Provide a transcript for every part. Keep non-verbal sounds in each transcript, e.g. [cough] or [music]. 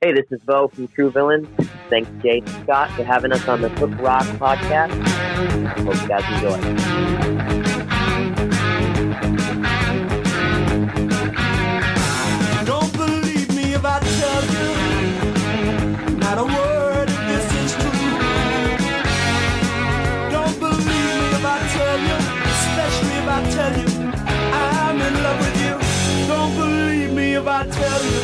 Hey, this is Bo from True Villains. Thanks, Jay Scott, for having us on the Hook Rock podcast. Hope you guys enjoy. Don't believe me if I tell you not a word of this is true. Don't believe me if I tell you, especially if I tell you I'm in love with you. Don't believe me if I tell you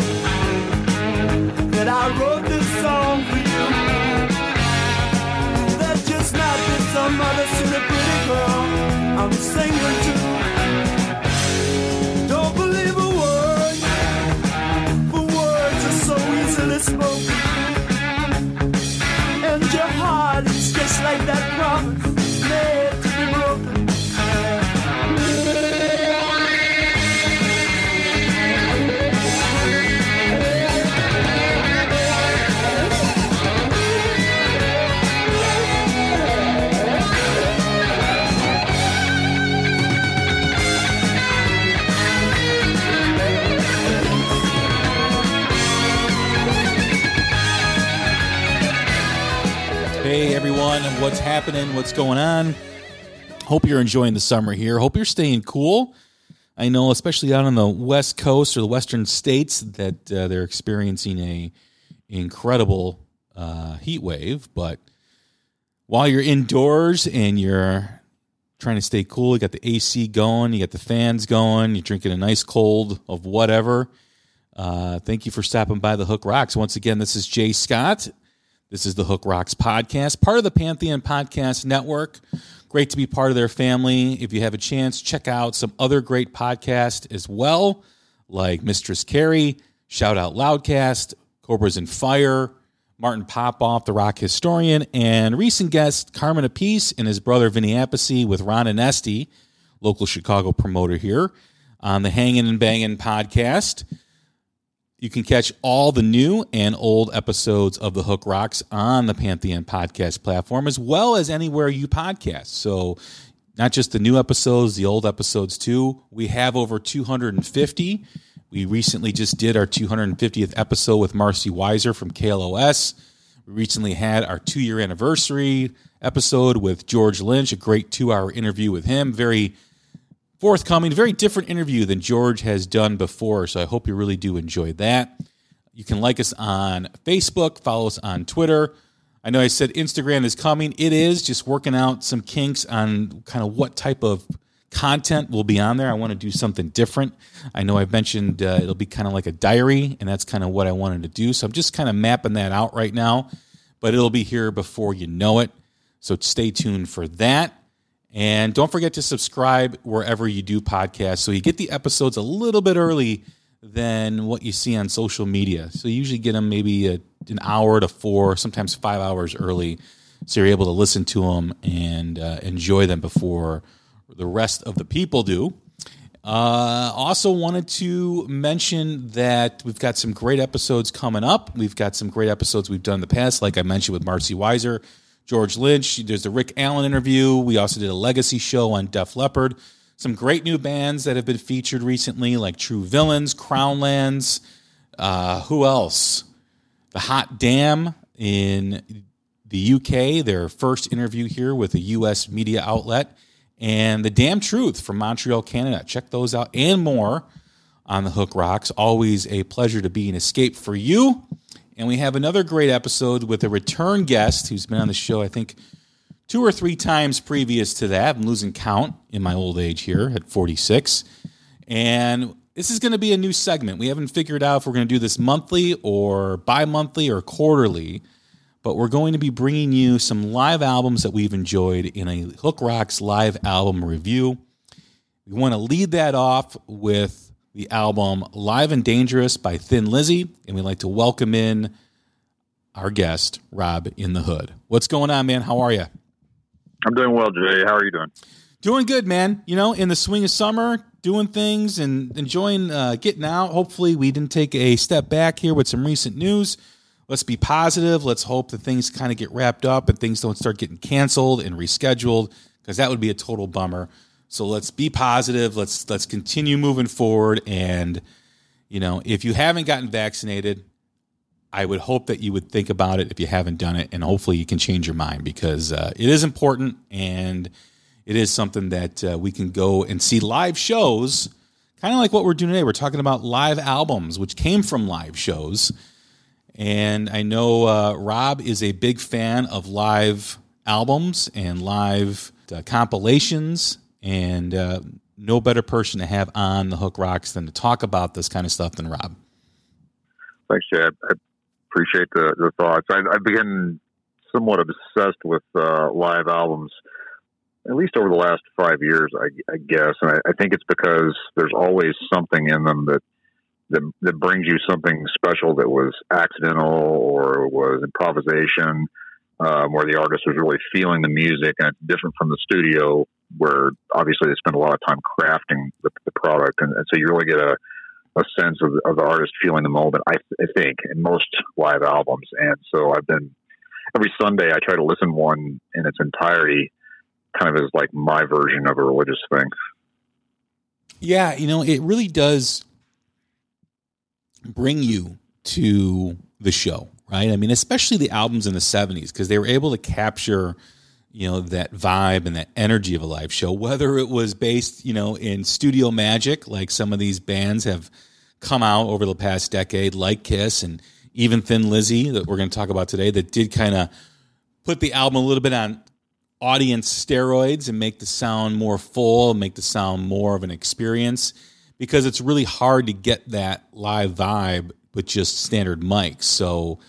I wrote this song for you. There's just not been some other silly pretty girl I'm singing to. Don't believe a word, for words are so easily spoken. Everyone, what's happening? What's going on? Hope you're enjoying the summer here. Hope you're staying cool. I know, especially out on the west coast or the western states, that uh, they're experiencing a incredible uh, heat wave. But while you're indoors and you're trying to stay cool, you got the AC going, you got the fans going, you're drinking a nice cold of whatever. Uh, thank you for stopping by the Hook Rocks. Once again, this is Jay Scott. This is the Hook Rocks podcast, part of the Pantheon Podcast Network. Great to be part of their family. If you have a chance, check out some other great podcasts as well, like Mistress Carrie, Shout Out Loudcast, Cobras and Fire, Martin Popoff, the rock historian, and recent guest Carmine Appice and his brother Vinny Appice with Ron and Esty, local Chicago promoter here, on the Hangin' and Bangin' podcast. You can catch all the new and old episodes of The Hook Rocks on the Pantheon podcast platform, as well as anywhere you podcast. So, not just the new episodes, the old episodes too. We have over 250. We recently just did our 250th episode with Marcy Weiser from KLOS. We recently had our two year anniversary episode with George Lynch, a great two hour interview with him. Very forthcoming, very different interview than George has done before. So I hope you really do enjoy that. You can like us on Facebook, follow us on Twitter. I know I said Instagram is coming. It is just working out some kinks on kind of what type of content will be on there. I want to do something different. I know I've mentioned uh, it'll be kind of like a diary, and that's kind of what I wanted to do. So I'm just kind of mapping that out right now, but it'll be here before you know it. So stay tuned for that. And don't forget to subscribe wherever you do podcasts so you get the episodes a little bit early than what you see on social media. So you usually get them maybe a, an hour to four, sometimes five hours early. So you're able to listen to them and uh, enjoy them before the rest of the people do. Uh, also, wanted to mention that we've got some great episodes coming up. We've got some great episodes we've done in the past, like I mentioned with Marcy Weiser, George Lynch. There's the Rick Allen interview. We also did a legacy show on Def Leppard. Some great new bands that have been featured recently, like True Villains, Crownlands. Uh, who else? The Hot Dam in the UK, their first interview here with a US media outlet, and The Damn Truth from Montreal, Canada. Check those out and more on the Hook Rocks. Always a pleasure to be an escape for you. And we have another great episode with a return guest who's been on the show, I think, two or three times previous to that. I'm losing count in my old age here at 46. And this is going to be a new segment. We haven't figured out if we're going to do this monthly or bi monthly or quarterly, but we're going to be bringing you some live albums that we've enjoyed in a Hook Rocks live album review. We want to lead that off with the album Live and Dangerous by Thin Lizzy, and we'd like to welcome in our guest, Rob in the Hood. What's going on, man? How are you? I'm doing well, Jay. How are you doing? Doing good, man. You know, in the swing of summer, doing things and enjoying uh, getting out. Hopefully, we didn't take a step back here with some recent news. Let's be positive. Let's hope that things kind of get wrapped up and things don't start getting canceled and rescheduled because that would be a total bummer. So let's be positive. Let's let's continue moving forward. And you know, if you haven't gotten vaccinated, I would hope that you would think about it if you haven't done it, and hopefully you can change your mind because uh, it is important and it is something that uh, we can go and see live shows, kind of like what we're doing today. We're talking about live albums, which came from live shows. And I know uh, Rob is a big fan of live albums and live uh, compilations, and uh, no better person to have on the Hook Rocks than to talk about this kind of stuff than Rob. Thanks, Chad. I appreciate the, the thoughts. I, I've been somewhat obsessed with uh, live albums at least over the last five years, I, I guess. And I, I, think it's because there's always something in them that, that that brings you something special that was accidental or was improvisation, um, where the artist was really feeling the music, and it's different from the studio, where obviously they spend a lot of time crafting the, the product, and, and, so you really get a a sense of, of the artist feeling the moment. I, I think in most live albums, and so I've been every Sunday I try to listen one in its entirety kind of as like my version of a religious thing. Yeah, you know, it really does bring you to the show, right? I mean, especially the albums in the 70s because they were able to capture you know that vibe and that energy of a live show whether it was based you know in studio magic like some of these bands have come out over the past decade like kiss and even thin lizzy that we're going to talk about today that did kind of put the album a little bit on audience steroids and make the sound more full, make the sound more of an experience because it's really hard to get that live vibe with just standard mics. So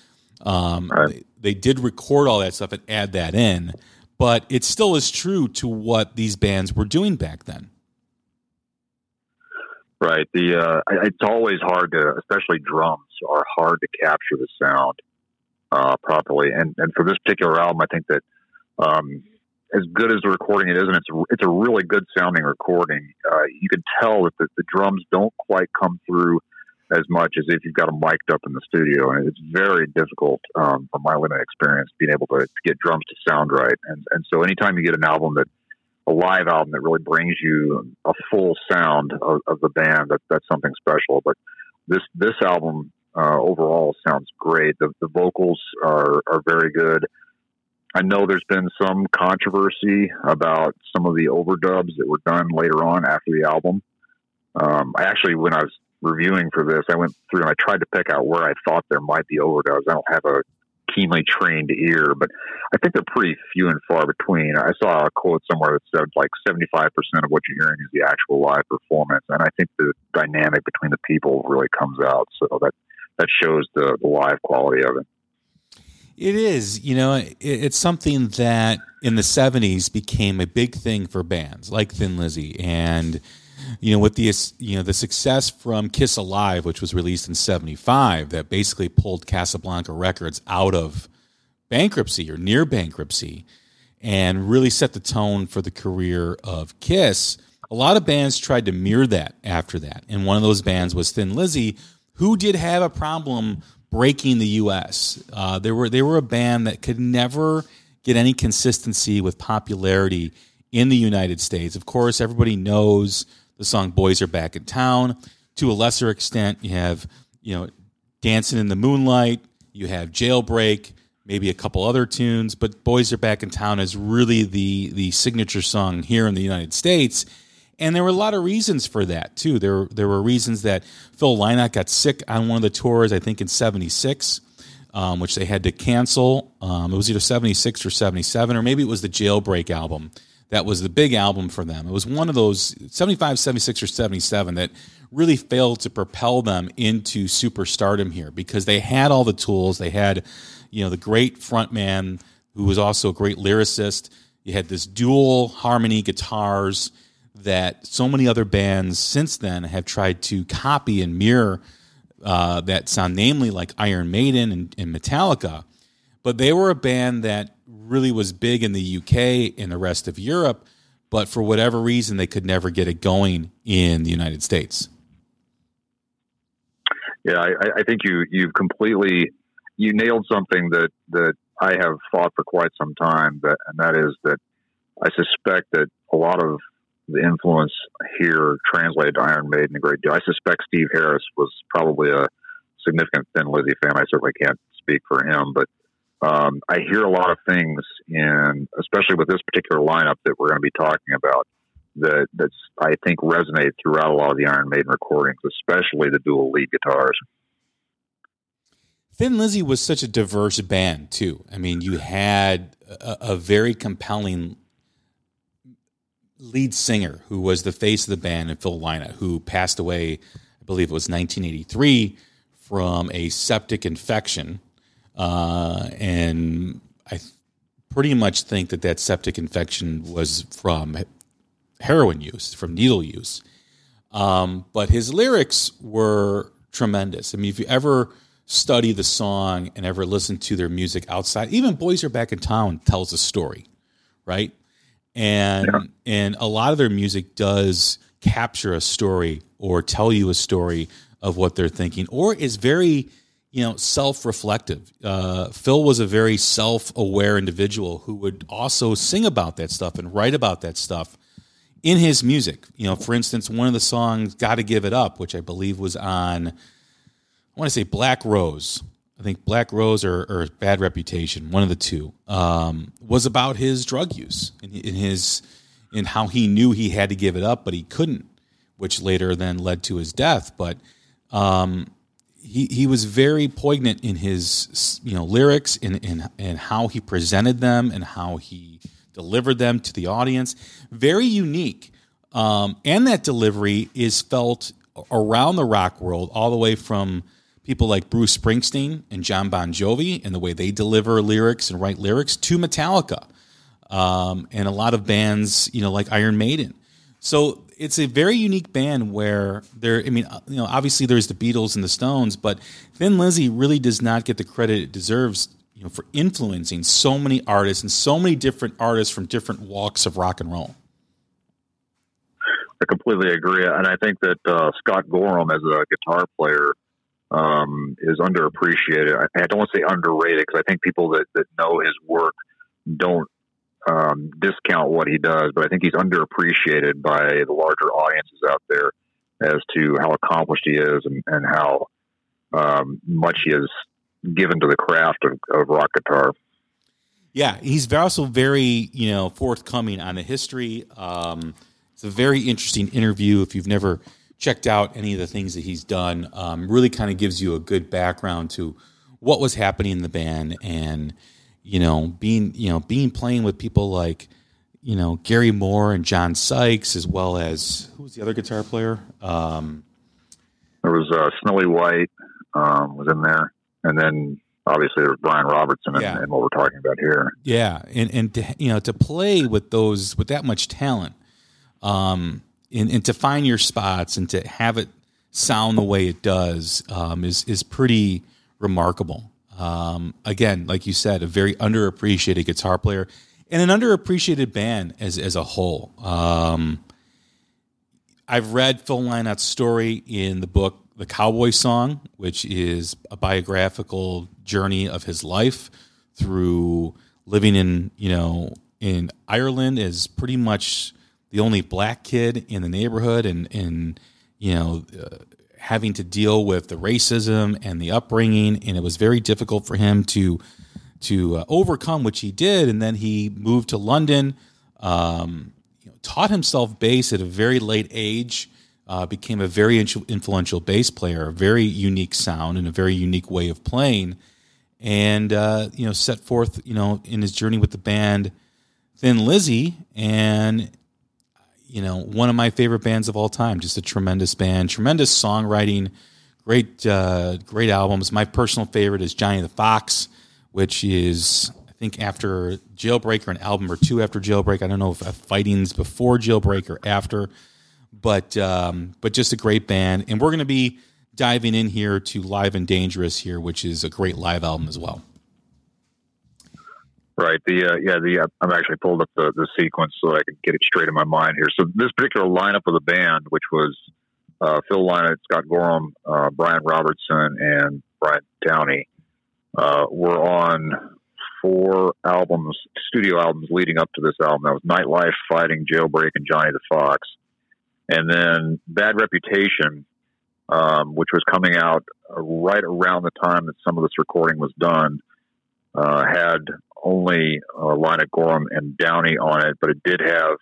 um, right. they, they did record all that stuff and add that in, but it still is true to what these bands were doing back then. Right. The uh, it's always hard to, especially drums, are hard to capture the sound uh, properly. And and for this particular album, I think that um, as good as the recording it is, and it's it's a really good sounding recording. Uh, you can tell that the, the, drums don't quite come through as much as if you've got them mic'd up in the studio, and it's very difficult um, from my limited experience being able to, to, get drums to sound right. And and so anytime you get an album that a live album that really brings you a full sound of, of the band, that that's something special. But this this album uh, overall sounds great. The the vocals are are very good. I know there's been some controversy about some of the overdubs that were done later on after the album. Um, I actually, when I was reviewing for this, I went through and I tried to pick out where I thought there might be overdubs. I don't have a keenly trained ear, but I think they're pretty few and far between. I saw a quote somewhere that said like 75% of what you're hearing is the actual live performance. And I think the dynamic between the people really comes out. So that, that shows the, the live quality of it. It is, you know, it, it's something that in the 70s became a big thing for bands like Thin Lizzy and you know with the you know the success from Kiss Alive which was released in 75 that basically pulled Casablanca Records out of bankruptcy or near bankruptcy and really set the tone for the career of Kiss. A lot of bands tried to mirror that after that. And one of those bands was Thin Lizzy who did have a problem breaking the U.S. Uh, they were they were a band that could never get any consistency with popularity in the United States. Of course, everybody knows the song "Boys Are Back in Town." To a lesser extent, you have you know "Dancing in the Moonlight," you have "Jailbreak," maybe a couple other tunes, but "Boys Are Back in Town" is really the the signature song here in the United States. And there were a lot of reasons for that too. There there were reasons that Phil Lynott got sick on one of the tours, I think in '76, um, which they had to cancel. Um, it was either '76 or '77, or maybe it was the Jailbreak album that was the big album for them. It was one of those 75, 76, or 77 that really failed to propel them into superstardom here because they had all the tools. They had, you know, the great frontman who was also a great lyricist. You had this dual harmony guitars that so many other bands since then have tried to copy and mirror uh, that sound, namely like Iron Maiden and, and Metallica. But they were a band that really was big in the UK and the rest of Europe, but for whatever reason, they could never get it going in the United States. Yeah, I, I think you you've completely you nailed something that that I have fought for quite some time, but and that is that I suspect that a lot of the influence here translated to Iron Maiden a great deal. I suspect Steve Harris was probably a significant Thin Lizzy fan. I certainly can't speak for him, but um, I hear a lot of things and especially with this particular lineup that we're going to be talking about, that that's I think resonate throughout a lot of the Iron Maiden recordings, especially the dual lead guitars. Thin Lizzy was such a diverse band too. I mean, you had a, a very compelling lead singer who was the face of the band, and Phil Lynott, who passed away, I believe it was 1983, from a septic infection uh, and I pretty much think that that septic infection was from heroin use, from needle use. Um, but his lyrics were tremendous. I mean, if you ever study the song and ever listen to their music outside, even Boys Are Back in Town tells a story, right? And yeah. and a lot of their music does capture a story or tell you a story of what they're thinking, or is very you know, self-reflective. Uh, Phil was a very self-aware individual who would also sing about that stuff and write about that stuff in his music. You know, for instance, one of the songs "Got to Give It Up," which I believe was on, I want to say Black Rose. I think Black Rose or, or Bad Reputation, one of the two, um, was about his drug use and in his in how he knew he had to give it up, but he couldn't, which later then led to his death. But um, he, he was very poignant in his you know lyrics and in, in how he presented them and how he delivered them to the audience. Very unique. Um, and that delivery is felt around the rock world, all the way from people like Bruce Springsteen and Jon Bon Jovi and the way they deliver lyrics and write lyrics to Metallica. Um, and a lot of bands, you know, like Iron Maiden. So it's a very unique band where there. I mean, uh, you know, obviously there's the Beatles and the Stones, but Thin Lizzy really does not get the credit it deserves. You know, for influencing so many artists and so many different artists from different walks of rock and roll. I completely agree, and I think that uh, Scott Gorham as a guitar player um, is underappreciated. I, don't want to say underrated because I think people that, that know his work don't um, discount what he does, but I think he's underappreciated by the larger audiences out there as to how accomplished he is and, and how um, much he has given to the craft of, of rock guitar. Yeah, he's also very you know forthcoming on the history. Um, it's a very interesting interview. If you've never checked out any of the things that he's done, um, really kind of gives you a good background to what was happening in the band and you know, being you know being playing with people like you know Gary Moore and John Sykes, as well as who was the other guitar player? Um, there was uh, Snowy White um, was in there, and then obviously there was Brian Robertson and, yeah. and, what we're talking about here. Yeah, and and to, you know to play with those with that much talent, um, and, and to find your spots and to have it sound the way it does um, is is pretty remarkable. Um, again, like you said, a very underappreciated guitar player and an underappreciated band as as a whole. Um, I've read Phil Lynott's story in the book The Cowboy Song, which is a biographical journey of his life through living in you know in Ireland as pretty much the only black kid in the neighborhood and and you know uh, having to deal with the racism and the upbringing, and it was very difficult for him to to uh, overcome, which he did. And then he moved to London, um, you know, taught himself bass at a very late age. Uh, became a very influential bass player, a very unique sound and a very unique way of playing, and uh, you know set forth you know in his journey with the band Thin Lizzy, and you know one of my favorite bands of all time. Just a tremendous band, tremendous songwriting, great uh, great albums. My personal favorite is Johnny the Fox, which is I think after Jailbreak or an album or two after Jailbreak. I don't know if Fighting's before Jailbreak or after, but um, but just a great band. And we're going to be diving in here to Live and Dangerous here, which is a great live album as well. Right. The uh, yeah. The uh, I'm actually pulled up the, the sequence so I can get it straight in my mind here. So this particular lineup of the band, which was uh, Phil Lynott, Scott Gorham, uh, Brian Robertson, and Brian Downey, uh, were on four albums, studio albums leading up to this album. That was Nightlife, Fighting, Jailbreak, and Johnny the Fox. And then Bad Reputation, um, which was coming out right around the time that some of this recording was done, uh, had only uh, Lynott Gorham and Downey on it, but it did have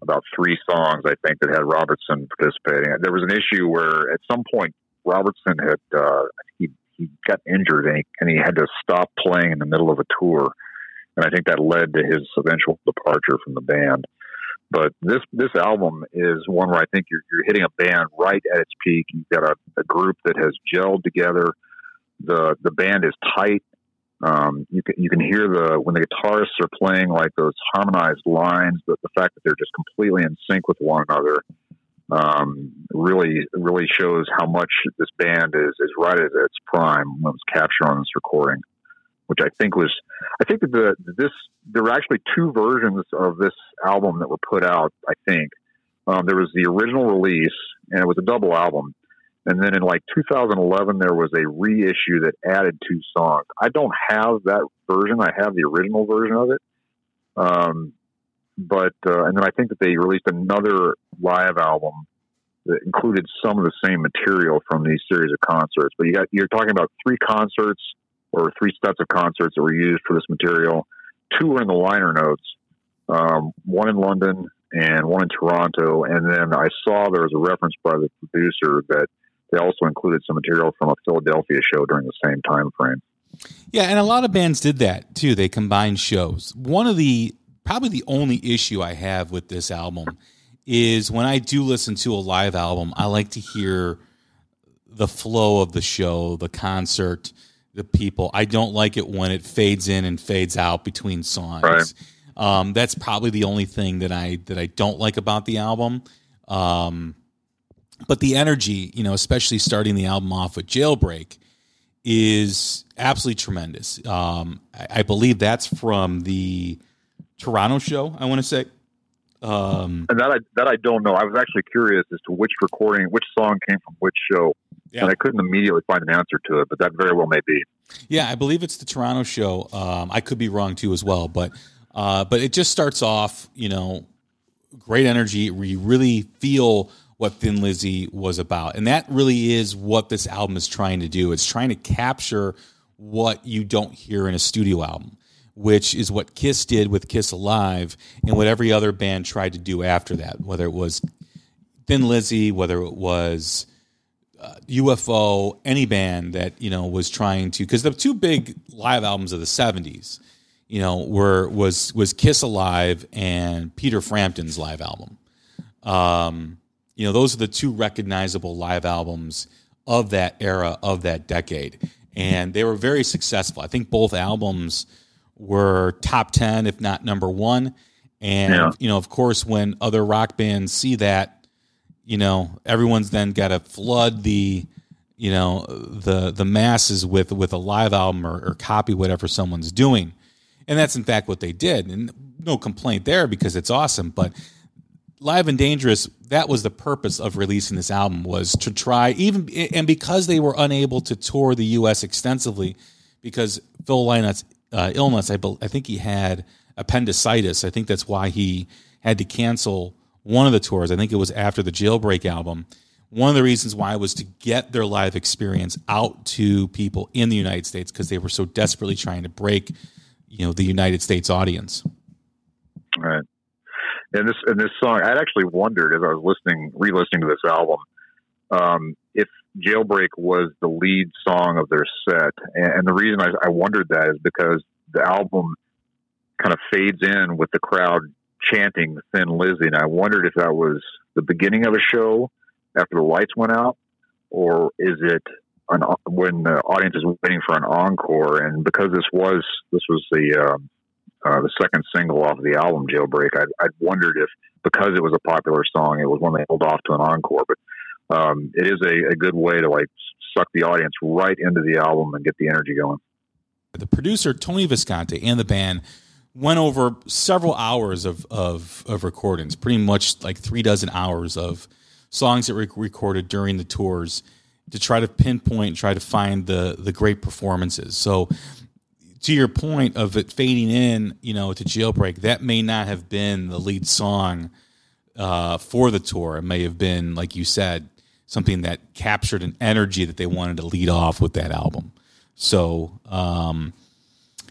about three songs, I think, that had Robertson participating. There was an issue where at some point Robertson had uh, he he got injured and he, and he had to stop playing in the middle of a tour. And I think that led to his eventual departure from the band. But this this album is one where I think you're, you're hitting a band right at its peak. You've got a, a group that has gelled together. The the band is tight. Um, you can you can hear the when the guitarists are playing like those harmonized lines. But the fact that they're just completely in sync with one another um, really really shows how much this band is is right at its prime when it was captured on this recording, which I think was I think that the this there were actually two versions of this album that were put out. I think um, there was the original release and it was a double album, and then in like 2011 there was a reissue that added two songs. I don't have that version. I have the original version of it. Um, but uh, and then I think that they released another live album that included some of the same material from these series of concerts. But you got you're talking about three concerts or three sets of concerts that were used for this material. Two were in the liner notes, um, one in London and one in Toronto. And then I saw there was a reference by the producer that they also included some material from a Philadelphia show during the same time frame. Yeah, and a lot of bands did that too. They combined shows. One of the probably the only issue I have with this album is when I do listen to a live album, I like to hear the flow of the show, the concert, the people. I don't like it when it fades in and fades out between songs. Right. Um, that's probably the only thing that I that I don't like about the album. Um, but the energy, you know, especially starting the album off with Jailbreak, is absolutely tremendous. Um, I, I, believe that's from the Toronto show. I want to say. Um, and that I that I don't know. I was actually curious as to which recording, which song came from which show, yeah. and I couldn't immediately find an answer to it. But that very well may be. Yeah, I believe it's the Toronto show. Um, I could be wrong too as well, but uh, but it just starts off, you know, great energy. We really feel what Thin Lizzy was about, and that really is what this album is trying to do. It's trying to capture what you don't hear in a studio album which is what Kiss did with Kiss Alive and what every other band tried to do after that, whether it was Thin Lizzy, whether it was uh, UFO, any band that, you know, was trying to, because the two big live albums of the 70s, you know, were, was, was Kiss Alive and Peter Frampton's live album. Um, you know, those are the two recognizable live albums of that era, of that decade. And they were very successful. I think both albums – were top 10, if not number one. And, yeah. you know, of course, when other rock bands see that, you know, everyone's then got to flood the, you know, the the masses with with a live album or, or copy whatever someone's doing. And that's in fact what they did. And no complaint there because it's awesome. But Live and Dangerous, that was the purpose of releasing this album was to try even and because they were unable to tour the US extensively because Phil Lynott's uh, illness. I, be, I think he had appendicitis. I think that's why he had to cancel one of the tours. I think it was after the Jailbreak album. One of the reasons why was to get their live experience out to people in the United States because they were so desperately trying to break, you know, the United States audience. Right. And this and this song, I'd actually wondered as I was listening, re-listening to this album, um, if "Jailbreak" was the lead song of their set. And, and the reason I, I wondered that is because the album kind of fades in with the crowd chanting Thin Lizzy, and I wondered if that was the beginning of a show after the lights went out, or is it an, when the audience is waiting for an encore? And because this was this was the um, uh, the second single off of the album Jailbreak, I, I wondered if because it was a popular song, it was one they held off to an encore. But um, it is a, a good way to like suck the audience right into the album and get the energy going. The producer Tony Visconti and the band went over several hours of, of, of recordings, pretty much like three dozen hours of songs that were recorded during the tours to try to pinpoint, try to find the the great performances. So to your point of it fading in, you know, to jailbreak, that may not have been the lead song uh, for the tour. It may have been, like you said, something that captured an energy that they wanted to lead off with that album. So, um,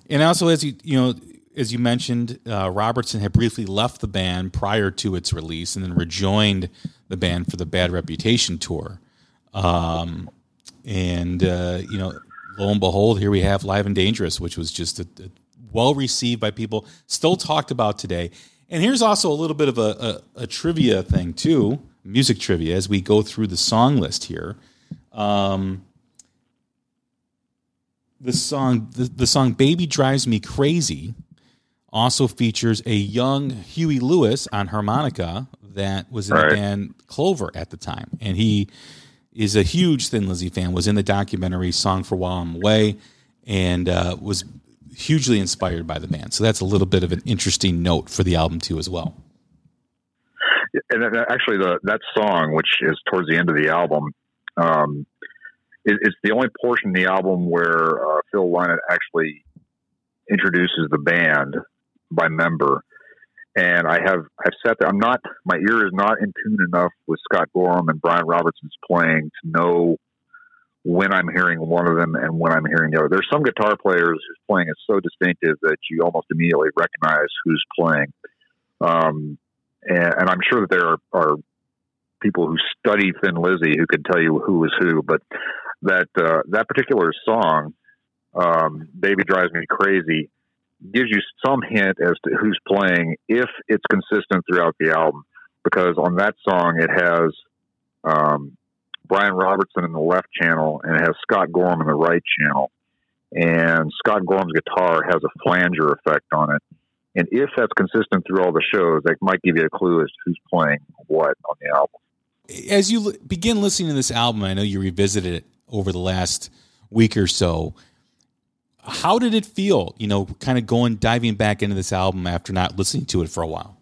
and also as you you know, as you mentioned, uh, Robertson had briefly left the band prior to its release, and then rejoined the band for the Bad Reputation tour. Um, and uh, you know, lo and behold, here we have Live and Dangerous, which was just a, a well received by people, still talked about today. And here's also a little bit of a, a, a, trivia thing too, music trivia, as we go through the song list here. Um, the song, the, the song "Baby Drives Me Crazy" also features a young Huey Lewis on harmonica that was in right. the band Clover at the time, and he is a huge Thin Lizzy fan. Was in the documentary "Song for While I'm Away," and uh, was hugely inspired by the band. So that's a little bit of an interesting note for the album too, as well. And actually, the that song, which is towards the end of the album, um, it, it's the only portion of the album where uh, Phil Lynott actually introduces the band by member and I have I've sat there. I'm not my ear is not in tune enough with Scott Gorham and Brian Robertson's playing to know when I'm hearing one of them and when I'm hearing the other. There's some guitar players whose playing is so distinctive that you almost immediately recognize who's playing. Um, and, and I'm sure that there are, are people who study Thin Lizzy who can tell you who is who, but that uh, that particular song, um, "Baby Drives Me Crazy," gives you some hint as to who's playing if it's consistent throughout the album. Because on that song, it has um, Brian Robertson in the left channel and it has Scott Gorham in the right channel. And Scott Gorham's guitar has a flanger effect on it. And if that's consistent through all the shows, that might give you a clue as to who's playing what on the album. As you begin listening to this album, I know you revisited it over the last week or so how did it feel? You know, kind of going diving back into this album after not listening to it for a while.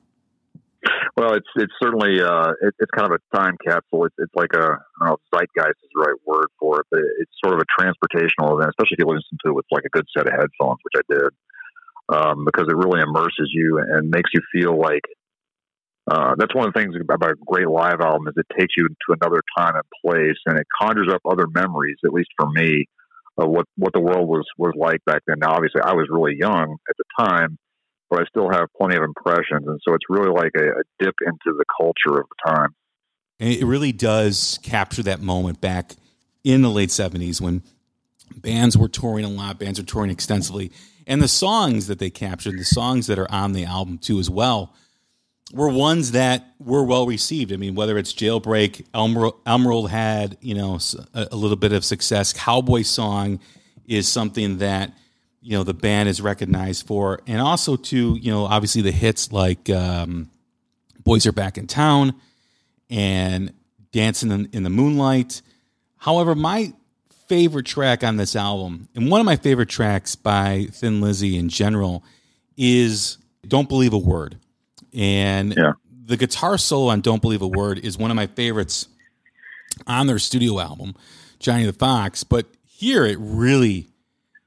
Well, it's it's certainly uh, it, it's kind of a time capsule. It's it's like a I don't know zeitgeist is the right word for it, but it's sort of a transportational event, especially if you listen to it with like a good set of headphones, which I did, um, because it really immerses you and makes you feel like. Uh, that's one of the things about a great live album is it takes you to another time and place, and it conjures up other memories. At least for me, of what what the world was was like back then. Now, obviously, I was really young at the time, but I still have plenty of impressions, and so it's really like a, a dip into the culture of the time. And it really does capture that moment back in the late '70s when bands were touring a lot, bands were touring extensively, and the songs that they captured, the songs that are on the album too, as well were ones that were well received. I mean, whether it's Jailbreak, Emerald, had you know a, a, little bit of success. Cowboy Song is something that you know the band is recognized for, and also to you know obviously the hits like um, Boys Are Back in Town and Dancing in, in the Moonlight. However, my favorite track on this album, and one of my favorite tracks by Thin Lizzy in general, is "Don't Believe a Word." And yeah. the guitar solo on Don't Believe a Word is one of my favorites on their studio album, Johnny the Fox. But here it really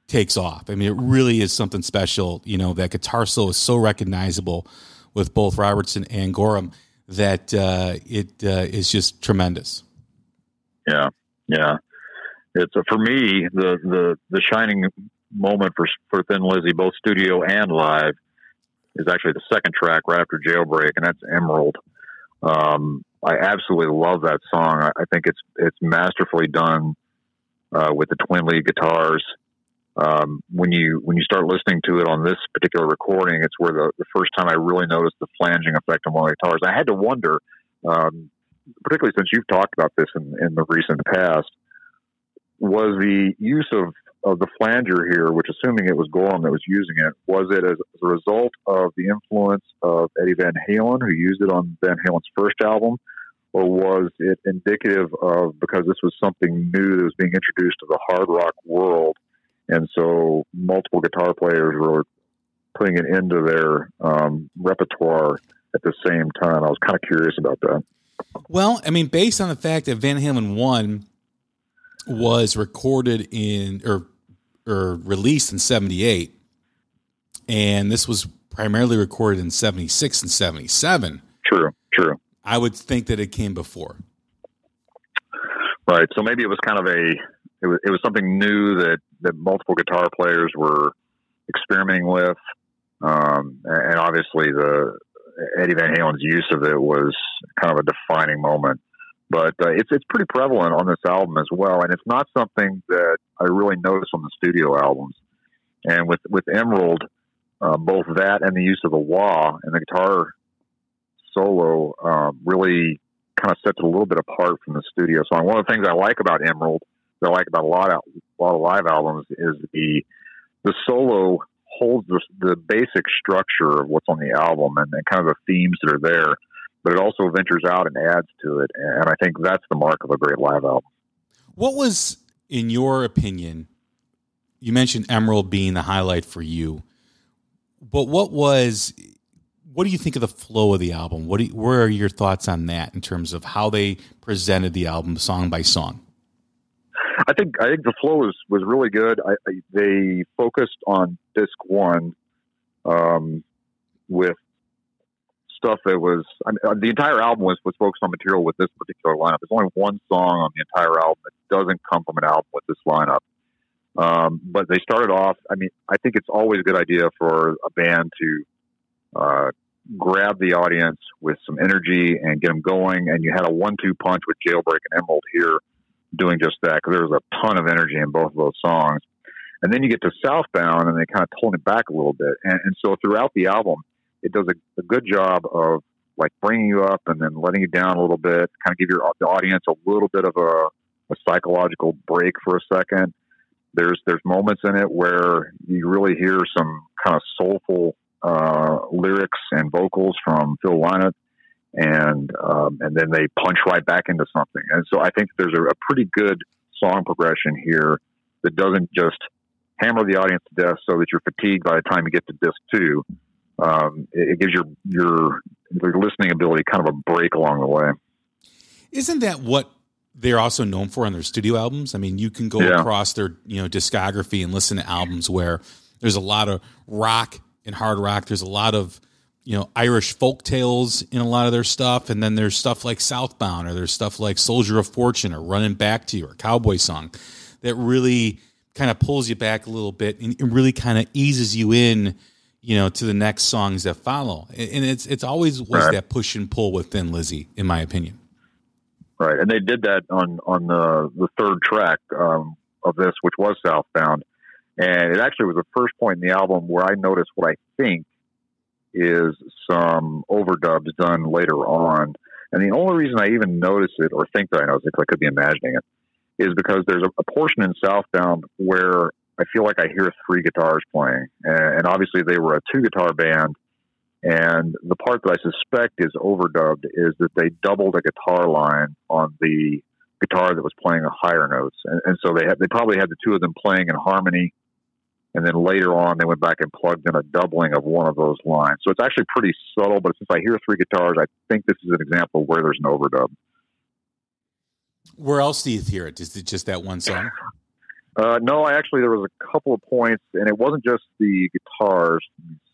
takes off. I mean, it really is something special. You know, that guitar solo is so recognizable with both Robertson and Gorham that uh, it uh, is just tremendous. Yeah, yeah. It's for me the the the shining moment for for Thin Lizzy, both studio and live, is actually the second track right after Jailbreak, and that's Emerald. Um, I absolutely love that song. I, I think it's it's masterfully done uh, with the twin lead guitars. Um, when you when you start listening to it on this particular recording, it's where the, the first time I really noticed the flanging effect on one of the guitars. I had to wonder, um, particularly since you've talked about this in, in the recent past, was the use of of the flanger here, which assuming it was Gorham that was using it, was it as, a result of the influence of Eddie Van Halen, who used it on Van Halen's first album, or was it indicative of because this was something new that was being introduced to the hard rock world, and so multiple guitar players were putting it into their um, repertoire at the same time? I was kind of curious about that. Well, I mean, based on the fact that Van Halen one was recorded in or or released in 78 and this was primarily recorded in 76 and 77 true true. I would think that it came before. Right so maybe it was kind of a it was, it was something new that that multiple guitar players were experimenting with um, and obviously the eddie van halen's use of it was kind of a defining moment but uh, it's it's pretty prevalent on this album as well, and it's not something that I really notice on the studio albums. And with with Emerald, uh, both that and the use of the wah and the guitar solo um, really kind of sets it a little bit apart from the studio song. One of the things I like about Emerald, that I like about a lot of a lot of live albums, is the the solo holds the, the basic structure of what's on the album and, and kind of the themes that are there but it also ventures out and adds to it. And I think that's the mark of a great live album. What was, in your opinion, you mentioned Emerald being the highlight for you, but what was, what do you think of the flow of the album? What do you, where are your thoughts on that in terms of how they presented the album song by song? I think I think the flow was was really good. I, I, they focused on disc one um, with stuff that was I mean, uh, the entire album was was focused on material with this particular lineup. There's only one song on the entire album that doesn't come from an album with this lineup. Um, but they started off. I mean, I think it's always a good idea for a band to uh, grab the audience with some energy and get them going. And you had a one-two punch with Jailbreak and Emerald here, doing just that because there was a ton of energy in both of those songs. And then you get to Southbound, and they kind of tone it back a little bit. And, and so throughout the album, it does a, a good job of like bringing you up and then letting you down a little bit, kind of give your the audience a little bit of a, a psychological break for a second. There's there's moments in it where you really hear some kind of soulful uh, lyrics and vocals from Phil Lynott, and um, and then they punch right back into something. And so I think there's a, a pretty good song progression here that doesn't just hammer the audience to death so that you're fatigued by the time you get to disc two, um, it, it, gives your, your your listening ability kind of a break along the way. Isn't that what they're also known for on their studio albums? I mean, you can go yeah. across their you know discography and listen to albums where there's a lot of rock and hard rock. There's a lot of you know Irish folk tales in a lot of their stuff, and then there's stuff like Southbound, or there's stuff like Soldier of Fortune, or Running Back to You, or Cowboy Song, that really kind of pulls you back a little bit and really kind of eases you in you know, to the next songs that follow. And it's it's always was right. that push and pull with Thin Lizzy, in my opinion. Right, and they did that on on the the third track um, of this, which was Southbound, and it actually was the first point in the album where I noticed what I think is some overdubs done later on. And the only reason I even notice it or think that I notice it, because I could be imagining it, is because there's a, a portion in Southbound where I feel like I hear three guitars playing, and, obviously they were a two guitar band. And the part that I suspect is overdubbed is that they doubled a guitar line on the guitar that was playing the higher notes, and, and so they had, they probably had the two of them playing in harmony. And then later on, they went back and plugged in a doubling of one of those lines. So it's actually pretty subtle. But since I hear three guitars, I think this is an example where there's an overdub. Where else do you hear it? Is it just that one song? [laughs] Uh, no, I actually there was a couple of points, and it wasn't just the guitars.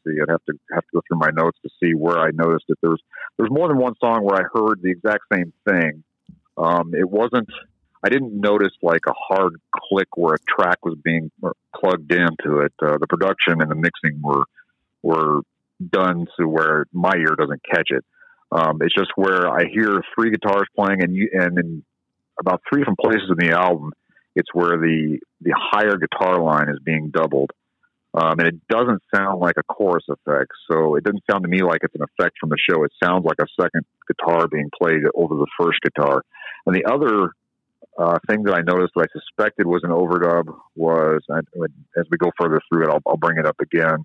See. I'd have to have to go through my notes to see where I noticed it. There was there was more than one song where I heard the exact same thing. Um, it wasn't. I didn't notice like a hard click where a track was being plugged into it. Uh, the production and the mixing were were done to where my ear doesn't catch it. Um, it's just where I hear three guitars playing, and you, and in about three different places in the album, it's where the the higher guitar line is being doubled, um, and it doesn't sound like a chorus effect. So it doesn't sound to me like it's an effect from the show. It sounds like a second guitar being played over the first guitar. And the other uh, thing that I noticed that I suspected was an overdub was, as we go further through it, I'll, I'll bring it up again.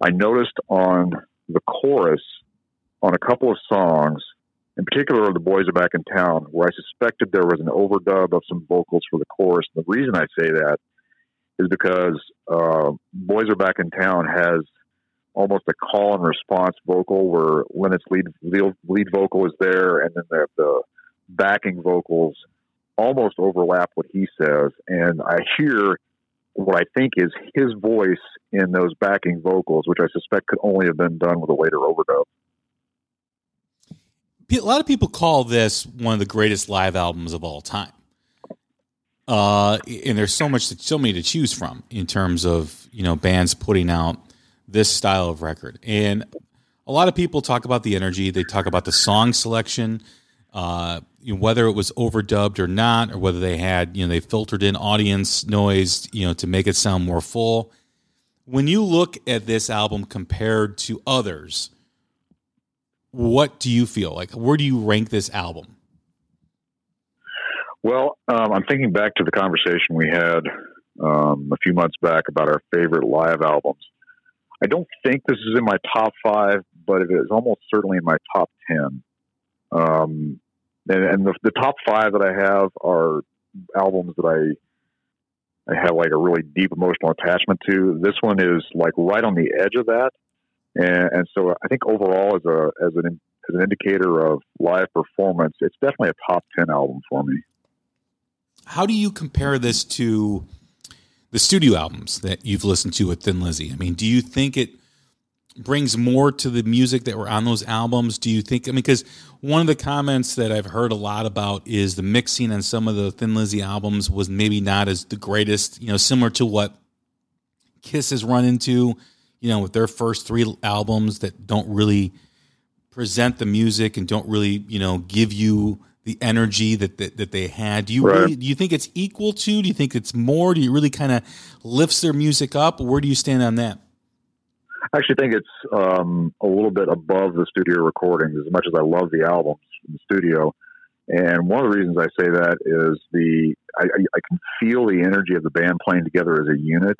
I noticed on the chorus on a couple of songs, in particular, "The Boys Are Back in Town," where I suspected there was an overdub of some vocals for the chorus. The reason I say that is because uh, "Boys Are Back in Town" has almost a call and response vocal where lead, lead lead vocal is there, and then the, the backing vocals almost overlap what he says, and I hear what I think is his voice in those backing vocals, which I suspect could only have been done with a later overdub. A lot of people call this one of the greatest live albums of all time. Uh, and there's so much, so many to choose from in terms of you know bands putting out this style of record. And a lot of people talk about the energy. They talk about the song selection, uh, you know, whether it was overdubbed or not, or whether they had, you know, they filtered in audience noise, you know, to make it sound more full. When you look at this album compared to others, what do you feel like? Where do you rank this album? Well, um, I'm thinking back to the conversation we had um, a few months back about our favorite live albums. I don't think this is in my top five, but it is almost certainly in my top ten. Um, and, and the, the, top five that I have are albums that I I have like a really deep emotional attachment to. This one is like right on the edge of that, and, and so I think overall as a as an as an indicator of live performance, it's definitely a top ten album for me. How do you compare this to the studio albums that you've listened to with Thin Lizzy? I mean, do you think it brings more to the music that were on those albums? Do you think? I mean, because one of the comments that I've heard a lot about is the mixing on some of the Thin Lizzy albums was maybe not as the greatest. You know, similar to what Kiss has run into. You know, with their first three albums that don't really present the music and don't really, you know, give you the energy that that, that they had. Do you right. really, do you think it's equal to? Do you think it's more? Do you really kind of lifts their music up? Where do you stand on that? I actually think it's um, a little bit above the studio recordings as much as I love the albums in the studio. And one of the reasons I say that is the I, I can feel the energy of the band playing together as a unit.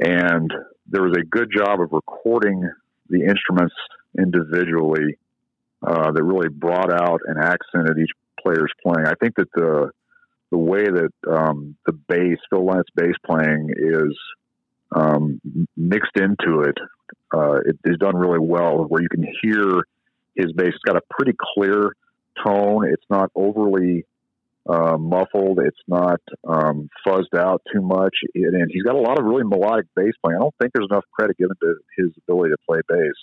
And there was a good job of recording the instruments individually uh, that really brought out and accented each player's playing. I think that the the way that um, the bass, Phil Lynott's bass playing is um, mixed into it, uh, it is done really well. Where you can hear his bass. It's got a pretty clear tone. It's not overly uh, muffled. It's not um, fuzzed out too much. and he's got a lot of really melodic bass playing. I don't think there's enough credit given to his ability to play bass.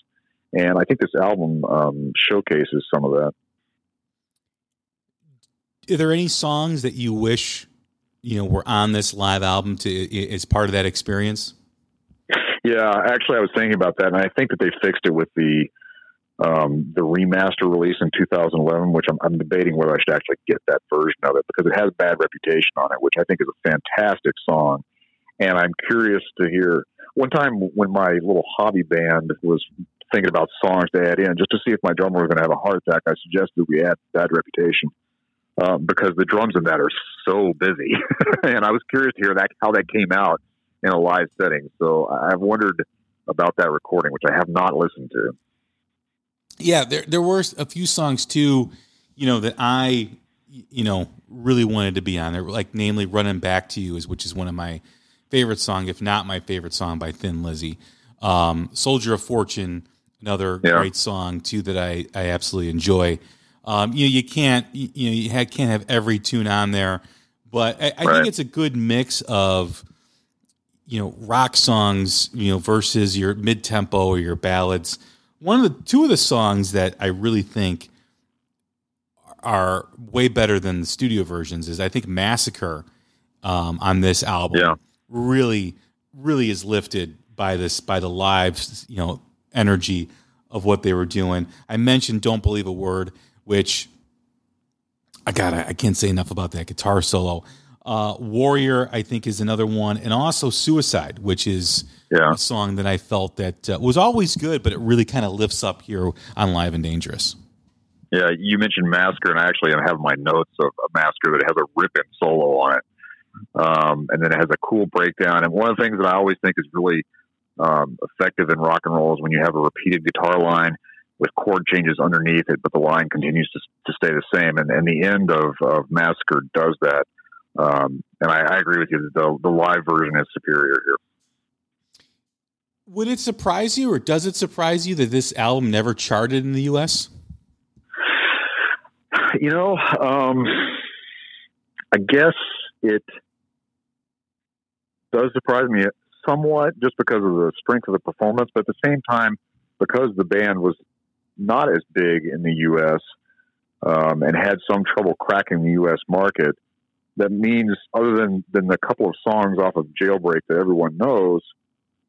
And I think this album um, showcases some of that. Are there any songs that you wish you know were on this live album to as part of that experience? Yeah, actually, I was thinking about that, and I think that they fixed it with the um, the remaster release in 2011, which I'm, I'm, debating whether I should actually get that version of it because it has bad reputation on it, which I think is a fantastic song. And I'm curious to hear. One time when my little hobby band was thinking about songs to add in, just to see if my drummer was going to have a heart attack, I suggested we add bad reputation. Um, because the drums in that are so busy, [laughs] and I was curious to hear that how that came out in a live setting. So I've wondered about that recording, which I have not listened to. Yeah, there there were a few songs too, you know, that I you know really wanted to be on there, like namely "Running Back to You" is which is one of my favorite song, if not my favorite song by Thin Lizzy. Um, "Soldier of Fortune," another yeah. great song too that I I absolutely enjoy. Um, you know, you can't you, know you can't have every tune on there, but I, I right. think it's a good mix of you know rock songs you know versus your mid tempo or your ballads. One of the two of the songs that I really think are way better than the studio versions is I think Massacre um, on this album yeah. really really is lifted by this by the live you know energy of what they were doing. I mentioned "Don't Believe a Word," which I got I can't say enough about that guitar solo. Uh, Warrior, I think, is another one, and also Suicide, which is Yeah. a song that I felt that uh, was always good, but it really kind of lifts up here on Live and Dangerous. Yeah, you mentioned Massacre, and I actually have my notes of a Massacre that has a ripping solo on it, um, and then it has a cool breakdown. And one of the things that I always think is really um, effective in rock and roll is when you have a repeated guitar line with chord changes underneath it, but the line continues to, to stay the same. And, and the end of, of Massacre does that. Um, and I, I agree with you. The, the live version is superior here. Would it surprise you, or does it surprise you that this album never charted in the U.S.? You know, um, I guess it does surprise me somewhat just because of the strength of the performance, but at the same time, because the band was not as big in the U.S. Um, and had some trouble cracking the U.S. market, that means, other than, than the couple of songs off of Jailbreak that everyone knows,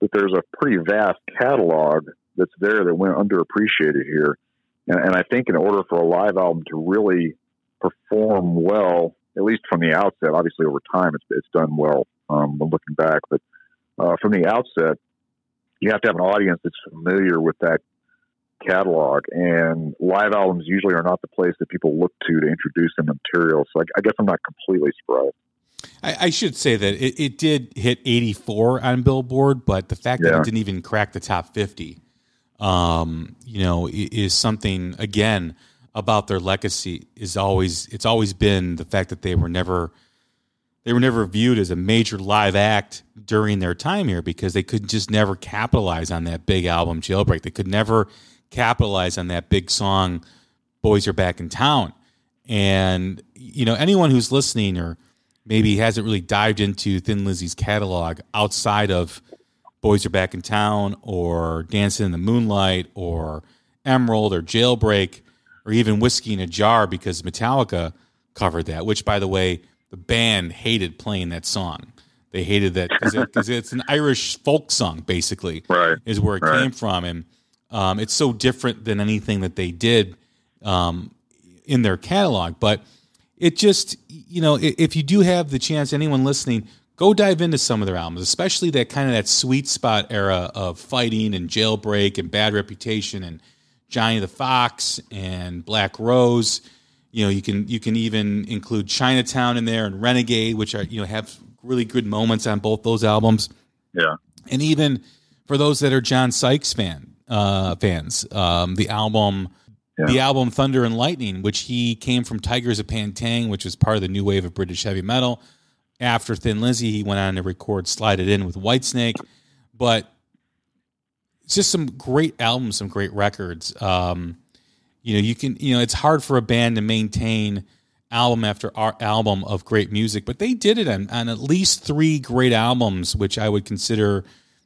that there's a pretty vast catalog that's there that went underappreciated here. And, and I think in order for a live album to really perform well, at least from the outset, obviously over time it's, it's done well um, when looking back, but uh, from the outset, you have to have an audience that's familiar with that catalog. And live albums usually are not the place that people look to to introduce the material. So I, I guess I'm not completely surprised. I, I should say that it, it did hit 84 on Billboard, but the fact that it didn't even crack the top 50, um, you know, is something again about their legacy. Is always it's always been the fact that they were never they were never viewed as a major live act during their time here because they could just never capitalize on that big album jailbreak. They could never capitalize on that big song boys are back in town. And you know, anyone who's listening or maybe hasn't really dived into Thin Lizzy's catalog outside of Boys Are Back in Town or Dancing in the Moonlight or Emerald or Jailbreak or even Whiskey in a Jar because Metallica covered that, which by the way, the band hated playing that song. They hated that because it, it's an Irish folk song, basically Right. is where it Right. came from, and um, it's so different than anything that they did um, in their catalog. But it just, you know, if you do have the chance, anyone listening, go dive into some of their albums, especially that kind of that sweet spot era of fighting and jailbreak and bad reputation and Johnny the Fox and Black Rose. You know, you can you can even include Chinatown in there and Renegade, which are you know have really good moments on both those albums Yeah. and even for those that are John Sykes fan uh, fans, um, the album, Yeah. the album Thunder and Lightning, which he came from Tygers of Pan Tang, which was part of the new wave of British heavy metal. After Thin Lizzy, he went on to record Slide It In with Whitesnake, but it's just some great albums, some great records. Um, you know, you can, you know, it's hard for a band to maintain album after album of great music, but they did it on, on at least three great albums, which I would consider,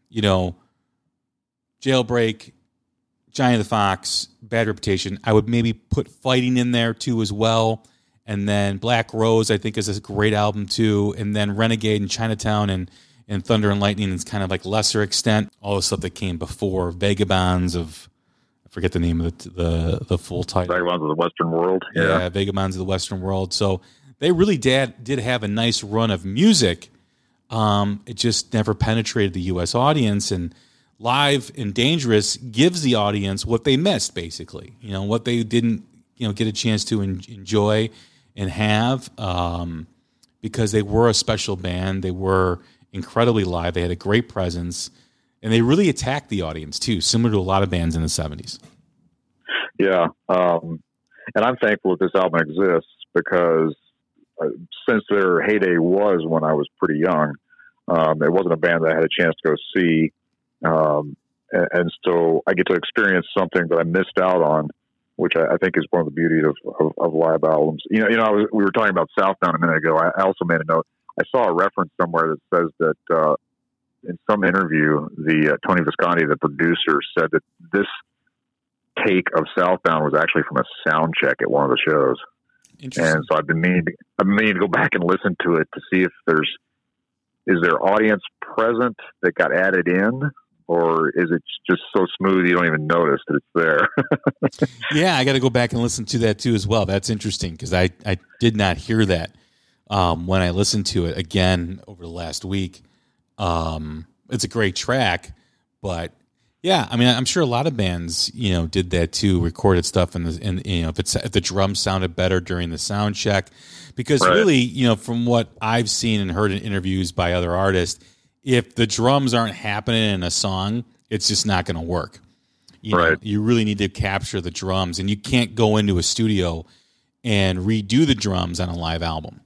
you know, Jailbreak, Johnny the Fox, Bad Reputation. I would maybe put Fighting in there too as well. And then Black Rose, I think, is a great album too. And then Renegade and Chinatown and, and Thunder and Lightning is kind of like lesser extent. All the stuff that came before Vagabonds of, I forget the name of the the, the full title. Vagabonds of the Western World. Yeah, Yeah. Vagabonds of the Western World. So they really did did have a nice run of music. Um, it just never penetrated the U.S. audience, and live and dangerous gives the audience what they missed, basically. You know what they didn't, you know, get a chance to en- enjoy and have um, because they were a special band. They were incredibly live. They had a great presence, and they really attacked the audience too, similar to a lot of bands in the seventies. Yeah. Um, and I'm thankful that this album exists because uh, since their heyday was when I was pretty young, um, it wasn't a band that I had a chance to go see. Um, and, and so I get to experience something that I missed out on, which I, I think is one of the beauties of, of, of live albums. You know, you know, I was, we were talking about Southbound a minute ago. I, I also made a note. I saw a reference somewhere that says that uh, in some interview, the uh, Tony Visconti, the producer, said that this take of Southbound was actually from a sound check at one of the shows. And so I've been meaning, I've been meaning to go [laughs] back and listen to it to see if there's is there audience present that got added in or is it just so smooth you don't even notice that it's there? [laughs] yeah, I got to go back and listen to that too as well. That's interesting because I I did not hear that um, when I listened to it again over the last week. Um, it's a great track, but yeah, I mean, I'm sure a lot of bands, you know, did that too, recorded stuff, and and you know, if it's if the drums sounded better during the sound check, because right. really, you know, from what I've seen and heard in interviews by other artists, if the drums aren't happening in a song, it's just not going to work. You right. Know, you really need to capture the drums, and you can't go into a studio and redo the drums on a live album.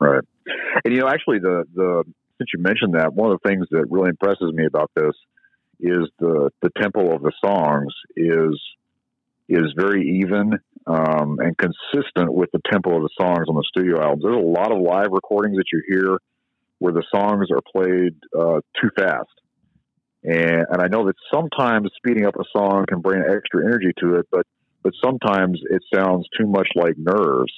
Right. And you know, actually, the the since you mentioned that, one of the things that really impresses me about this is the the tempo of the songs is is very even um, and consistent with the tempo of the songs on the studio albums. There's a lot of live recordings that you hear where the songs are played uh, too fast, and and I know that sometimes speeding up a song can bring extra energy to it, but but sometimes it sounds too much like nerves.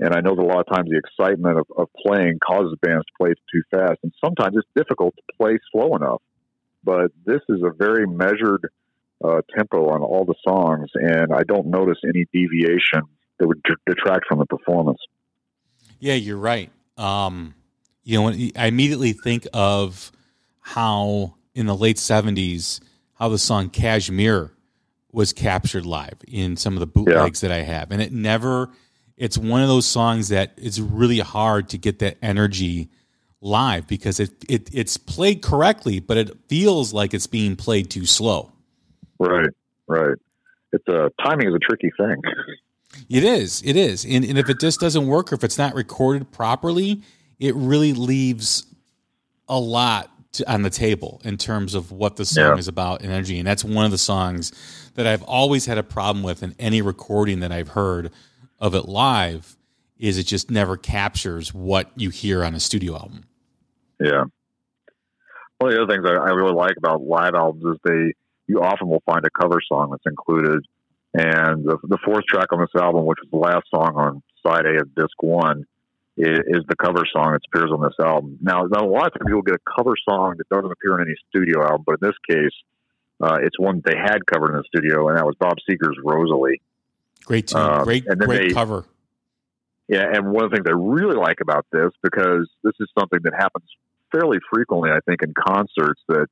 And I know that a lot of times the excitement of, of playing causes bands to play too fast, and sometimes it's difficult to play slow enough but this is a very measured uh, tempo on all the songs, and I don't notice any deviation that would detract from the performance. Yeah, you're right. Um, you know, I immediately think of how in the late '70s, how the song "Kashmir" was captured live in some of the bootlegs yeah. that I have, and it never. It's one of those songs that it's really hard to get that energy live because it, it it's played correctly, but it feels like it's being played too slow. Right, right. It's a uh, timing is a tricky thing. It is, it is, and, and if it just doesn't work or if it's not recorded properly, it really leaves a lot to, on the table in terms of what the song yeah. is about and energy. And that's one of the songs that I've always had a problem with in any recording that I've heard of it live is it just never captures what you hear on a studio album. Yeah. One of the other things I, I really like about live albums is they you often will find a cover song that's included, and the, the fourth track on this album, which is the last song on side A of disc one, is, is the cover song that appears on this album. Now, now, a lot of times you'll get a cover song that doesn't appear in any studio album, but in this case, uh, it's one they had covered in the studio, and that was Bob Seger's "Rosalie." Great tune, um, great, great they, cover. Yeah, and one of the things I really like about this because this is something that happens fairly frequently, I think, in concerts that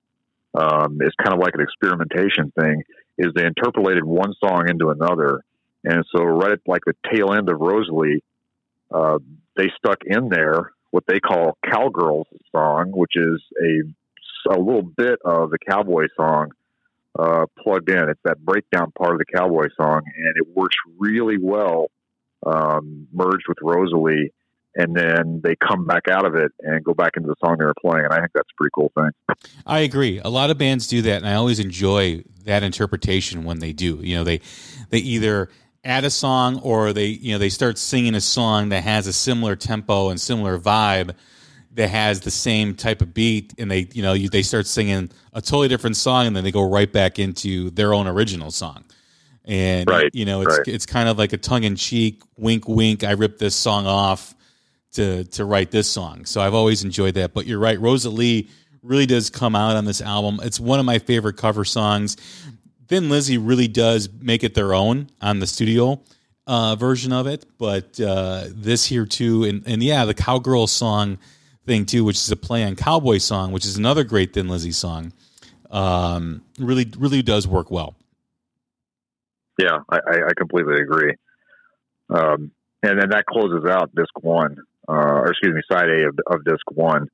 um, is kind of like an experimentation thing. Is they interpolated one song into another, and so right at like the tail end of Rosalie, uh, they stuck in there what they call "Cowgirls" song, which is a a little bit of the cowboy song uh, plugged in. It's that breakdown part of the cowboy song, and it works really well um, merged with Rosalie and then they come back out of it and go back into the song they were playing. And I think that's a pretty cool thing. I agree. A lot of bands do that, and I always enjoy that interpretation when they do. You know, they they either add a song or they you know they start singing a song that has a similar tempo and similar vibe that has the same type of beat and they you know you, they start singing a totally different song and then they go right back into their own original song and right, you know it's right. it's kind of like a tongue in cheek wink wink I ripped this song off to to write this song. So I've always enjoyed that. But you're right, Rosalie really does come out on this album. It's one of my favorite cover songs. Thin Lizzy really does make it their own on the studio uh, version of it, but uh, this here too, and, and yeah, the cowgirl song thing too, which is a play on cowboy song, which is another great Thin Lizzy song. Um, really, really does work well. Yeah, I, I completely agree. Um, and then that closes out disc one uh, or excuse me, side A of, of disc one.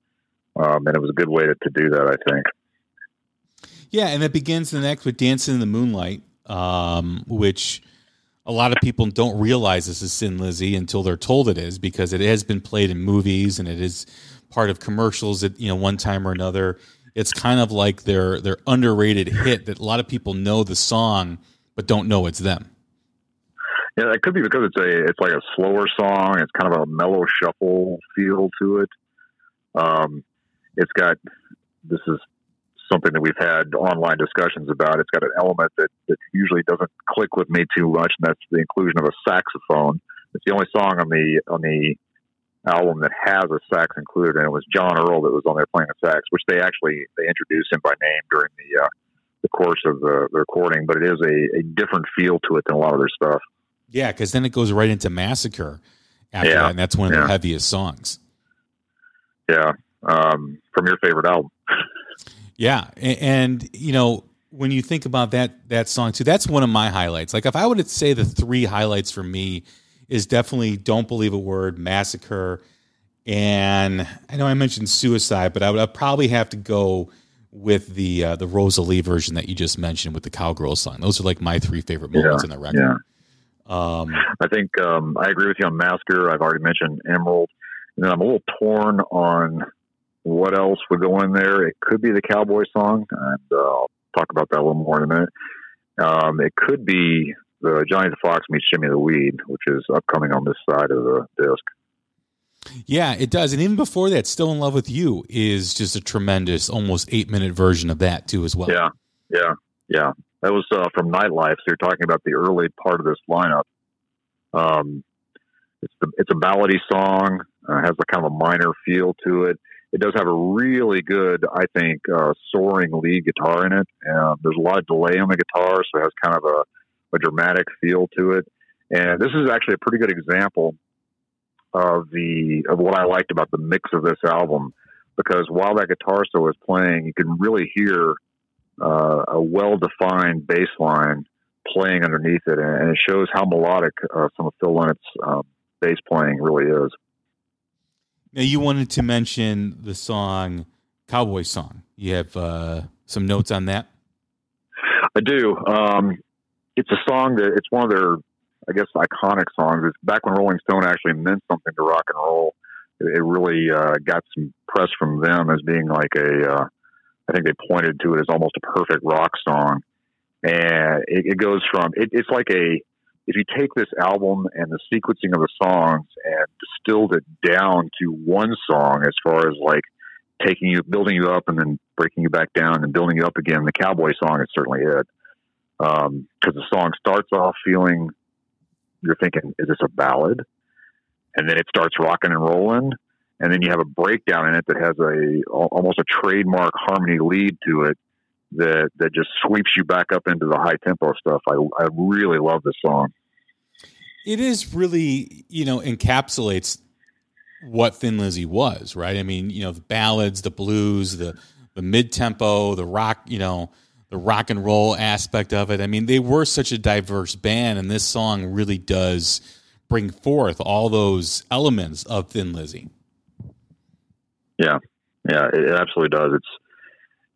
Um, and it was a good way to, to do that, I think. Yeah, and it begins the next with "Dancing in the Moonlight," um, which a lot of people don't realize this is Thin Lizzy until they're told it is, because it has been played in movies and it is part of commercials at you know one time or another. It's kind of like their their underrated hit that a lot of people know the song but don't know it's them. Yeah, it could be because it's a it's like a slower song. It's kind of a mellow shuffle feel to it. Um, it's got this is something that we've had online discussions about. It's got an element that, that usually doesn't click with me too much, and that's the inclusion of a saxophone. It's the only song on the on the album that has a sax included, and it was John Earl that was on there playing the sax, which they actually they introduced him by name during the uh, the course of the, the recording. But it is a, a different feel to it than a lot of their stuff. Yeah, because then it goes right into Massacre after Yeah. that, and that's one of Yeah. the heaviest songs. Yeah, um, from your favorite album. [laughs] Yeah, a- and, you know when you think about that that song too, that's one of my highlights. Like if I were to say the three highlights for me is definitely "Don't Believe a Word," "Massacre," and I know I mentioned "Suicide," but I would I'd probably have to go with the uh, the Rosalie version that you just mentioned with the Cowgirl song. Those are like my three favorite moments in the record. Yeah. Um, I think um, I agree with you on Massacre. I've already mentioned Emerald, and then I'm a little torn on what else would go in there. It could be the Cowboy song, and uh, I'll talk about that a little more in a minute. Um, it could be the Johnny the Fox meets Jimmy the Weed, which is upcoming on this side of the disc. Yeah, it does. And even before that, Still in Love with You is just a tremendous, almost eight minute version of that, too, as well. Yeah, yeah, yeah. That was uh, from Nightlife. So you're talking about the early part of this lineup. Um, it's the, it's a ballady song. Uh, has a kind of a minor feel to it. It does have a really good, I think, uh, soaring lead guitar in it. Um, there's a lot of delay on the guitar, so it has kind of a, a dramatic feel to it. And this is actually a pretty good example of the of what I liked about the mix of this album, because while that guitar solo is playing, you can really hear uh, a well-defined bass line playing underneath it, and it shows how melodic uh, some of Phil Lynott's um, bass playing really is. Now, you wanted to mention the song Cowboy Song. You have uh, some notes on that? I do. Um, it's a song that it's one of their, I guess, iconic songs. It's back when Rolling Stone actually meant something to rock and roll. It, it really uh, got some press from them as being like a. Uh, I think they pointed to it as almost a perfect rock song, and it, it goes from. It, it's like a. If you take this album and the sequencing of the songs and distilled it down to one song, as far as like taking you, building you up, and then breaking you back down and building you up again, the Cowboy song is certainly it. Um, because the song starts off feeling you're thinking, is this a ballad? And then it starts rocking and rolling, and then you have a breakdown in it that has a almost a trademark harmony lead to it that that just sweeps you back up into the high tempo stuff. I I really love this song. It is really, you know, encapsulates what Thin Lizzy was, right? I mean, you know, the ballads, the blues, the the mid tempo, the rock, you know, the rock and roll aspect of it. I mean, they were such a diverse band, and this song really does bring forth all those elements of Thin Lizzy. Yeah, yeah, it, it absolutely does. It's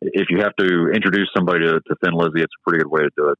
if you have to introduce somebody to, to Thin Lizzy, it's a pretty good way to do it.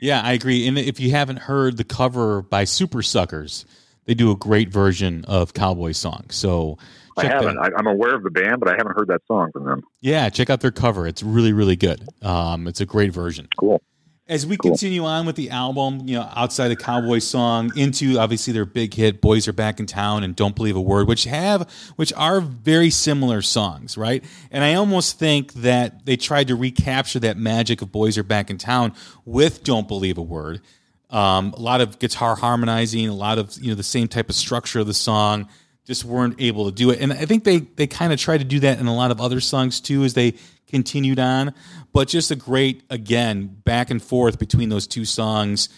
Yeah, I agree. And if you haven't heard the cover by Supersuckers, they do a great version of Cowboy Song. So I haven't. I, I'm aware of the band, but I haven't heard that song from them. Yeah, check out their cover. It's really, really good. Um, it's a great version. Cool. As we Cool. continue on with the album, you know, outside the Cowboy song, into obviously their big hit "Boys Are Back in Town" and "Don't Believe a Word," which have, which are very similar songs, right? And I almost think that they tried to recapture that magic of "Boys Are Back in Town" with "Don't Believe a Word." Um, a lot of guitar harmonizing, a lot of you know the same type of structure of the song. Just weren't able to do it, and I think they they kind of tried to do that in a lot of other songs too as they continued on. But just a great again back and forth between those two songs,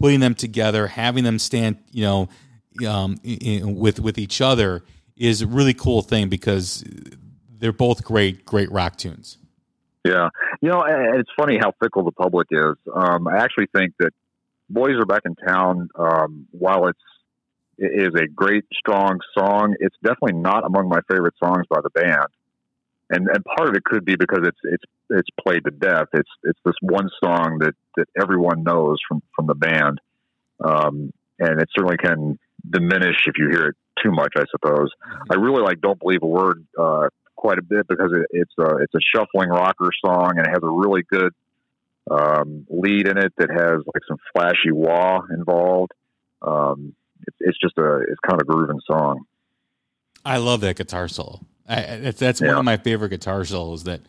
putting them together, having them stand, you know, um, i- i- with with each other is a really cool thing because they're both great great rock tunes. Yeah, you know, it's funny how fickle the public is. Um, I actually think that "Boys Are Back in Town," um, while it's it is a great, strong song, it's definitely not among my favorite songs by the band. And and part of it could be because it's it's it's played to death. It's it's this one song that that everyone knows from from the band, um, and it certainly can diminish if you hear it too much. I suppose. I really like "Don't Believe a Word" uh, quite a bit because it, it's a it's a shuffling rocker song and it has a really good um, lead in it that has like some flashy wah involved. Um, it's, it's just a it's kind of a grooving song. I love that guitar solo. I, that's that's one of my favorite guitar solos. That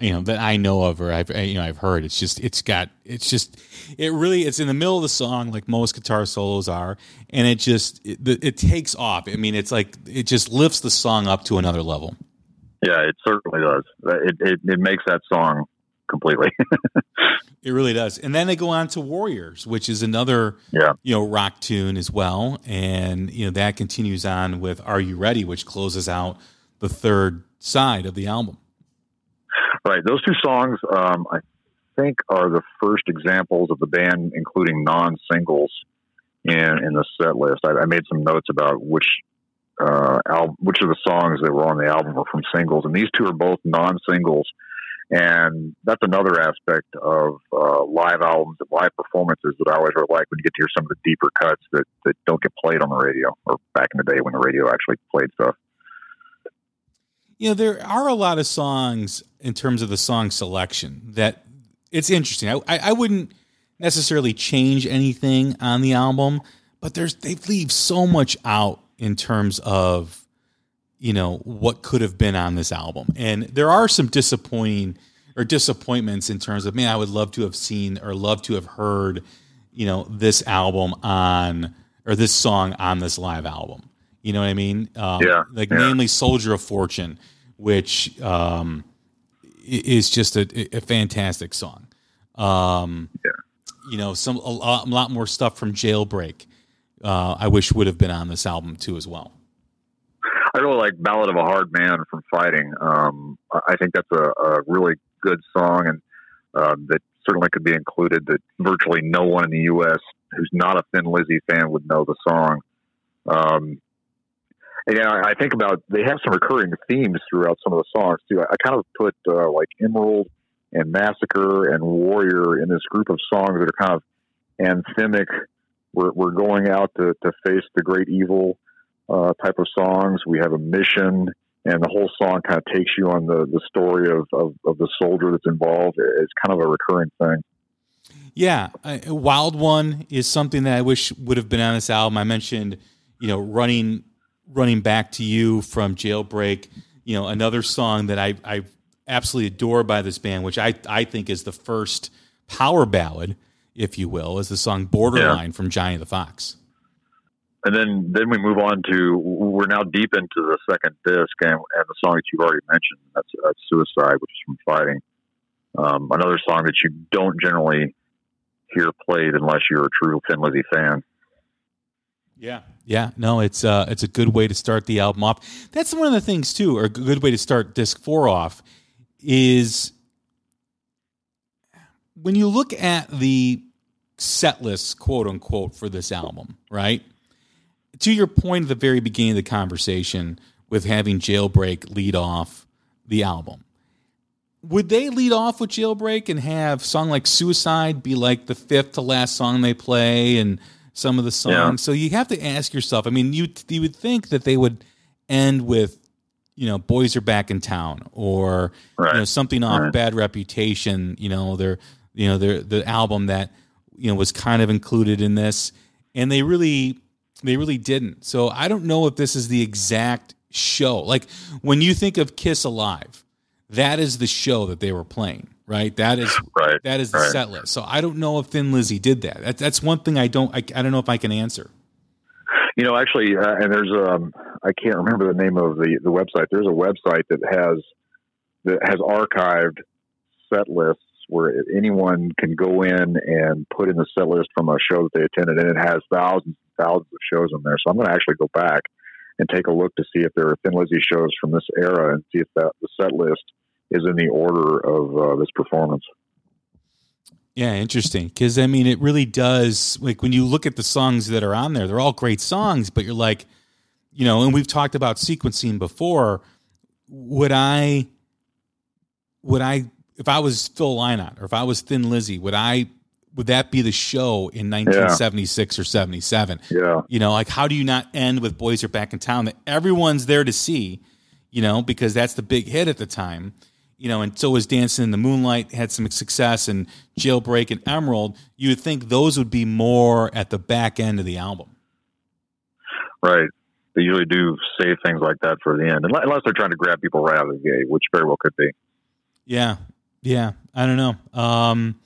you know that I know of or I've you know I've heard. It's just it's got it's just it really it's in the middle of the song like most guitar solos are, and it just it, it takes off. I mean, it's like it just lifts the song up to another level. Yeah, it certainly does. It it, it makes that song completely. [laughs] it really does. And then they go on to Warriors, which is another yeah. you know rock tune as well, and you know that continues on with Are You Ready, which closes out the third side of the album. Right. Those two songs, um, I think, are the first examples of the band including non singles in in the set list. I, I made some notes about which uh, al- which of the songs that were on the album were from singles, and these two are both non singles. And that's another aspect of uh, live albums and live performances that I always really like when you get to hear some of the deeper cuts that, that don't get played on the radio or back in the day when the radio actually played stuff you know there are a lot of songs in terms of the song selection that it's interesting. I, I wouldn't necessarily change anything on the album but there's they leave so much out in terms of you know what could have been on this album. And there are some disappointing or disappointments in terms of man i would love to have seen or love to have heard you know this album on or this song on this live album you know what I mean? Um, yeah. Like yeah. namely "Soldier of Fortune," which um, is just a, a fantastic song. Um, yeah. You know, some a lot, a lot more stuff from Jailbreak. Uh, I wish would have been on this album too as well. I really like "Ballad of a Hard Man" from Fighting. Um, I think that's a, a, really good song, and uh, that certainly could be included. That virtually no one in the U.S. who's not a Thin Lizzy fan would know the song. Um, yeah, I think about they have some recurring themes throughout some of the songs too. I, I kind of put uh, like Emerald and Massacre and Warrior in this group of songs that are kind of anthemic. We're, we're going out to, to face the great evil uh, type of songs. We have a mission, and the whole song kind of takes you on the, the story of, of, of the soldier that's involved. It's kind of a recurring thing. Yeah, Wild One is something that I wish would have been on this album. I mentioned, you know, running running back to you from Jailbreak, you know, another song that I I absolutely adore by this band, which I I think is the first power ballad, if you will, is the song Borderline yeah. from Johnny the Fox. And then then we move on to we're now deep into the second disc and, and the song that you've already mentioned that's, that's Suicide, which is from Fighting. Um, another song that you don't generally hear played unless you're a true Thin Lizzy fan. Yeah, yeah, no, it's uh, it's a good way to start the album off. That's one of the things too, or a good way to start disc four off is when you look at the set list, quote unquote, for this album, right? To your point at the very beginning of the conversation with having Jailbreak lead off the album, would they lead off with Jailbreak and have song like Suicide be like the fifth to last song they play and some of the songs. Yeah. So you have to ask yourself. I mean, you you would think that they would end with, you know, boys are back in town, or right. you know something off right. Bad Reputation. You know, their you know their the album that you know was kind of included in this, and they really they really didn't. So I don't know if this is the exact show. Like when you think of Kiss Alive, that is the show that they were playing right? That is [laughs] right. That is the right. set list. So I don't know if Thin Lizzy did that. that that's one thing I don't. I, I don't know if I can answer. You know, actually, uh, and there's um, I can't remember the name of the the website. There's a website that has that has archived set lists where anyone can go in and put in the set list from a show that they attended, and it has thousands and thousands of shows on there. So I'm going to actually go back and take a look to see if there are Thin Lizzy shows from this era and see if that the set list is in the order of uh, this performance. Yeah, interesting. Because I mean, it really does. Like when you look at the songs that are on there, they're all great songs, but you're like, you know, and we've talked about sequencing before. Would I, would I, if I was Phil Lynott or if I was Thin Lizzy, would I, would that be the show in 1976 yeah. or 77? Yeah. You know, like how do you not end with Boys Are Back in Town that everyone's there to see, you know, because that's the big hit at the time you know, and so was Dancing in the Moonlight had some success, and Jailbreak and Emerald. You would think those would be more at the back end of the album, right? They usually do save things like that for the end, unless they're trying to grab people right out of the gate, which very well could be. Yeah, Yeah, I don't know. Um,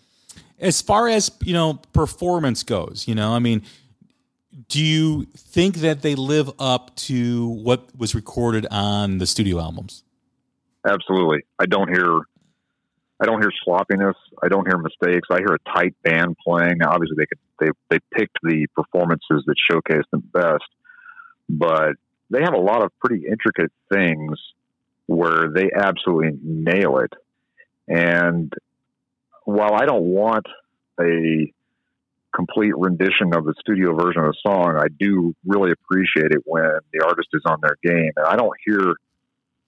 as far as you know, performance goes, you know, I mean, do you think that they live up to what was recorded on the studio albums? Absolutely. I don't hear I don't hear sloppiness. I don't hear mistakes. I hear a tight band playing. Obviously, they could they they picked the performances that showcase them best, but they have a lot of pretty intricate things where they absolutely nail it. And while I don't want a complete rendition of the studio version of the song, I do really appreciate it when the artist is on their game. And I don't hear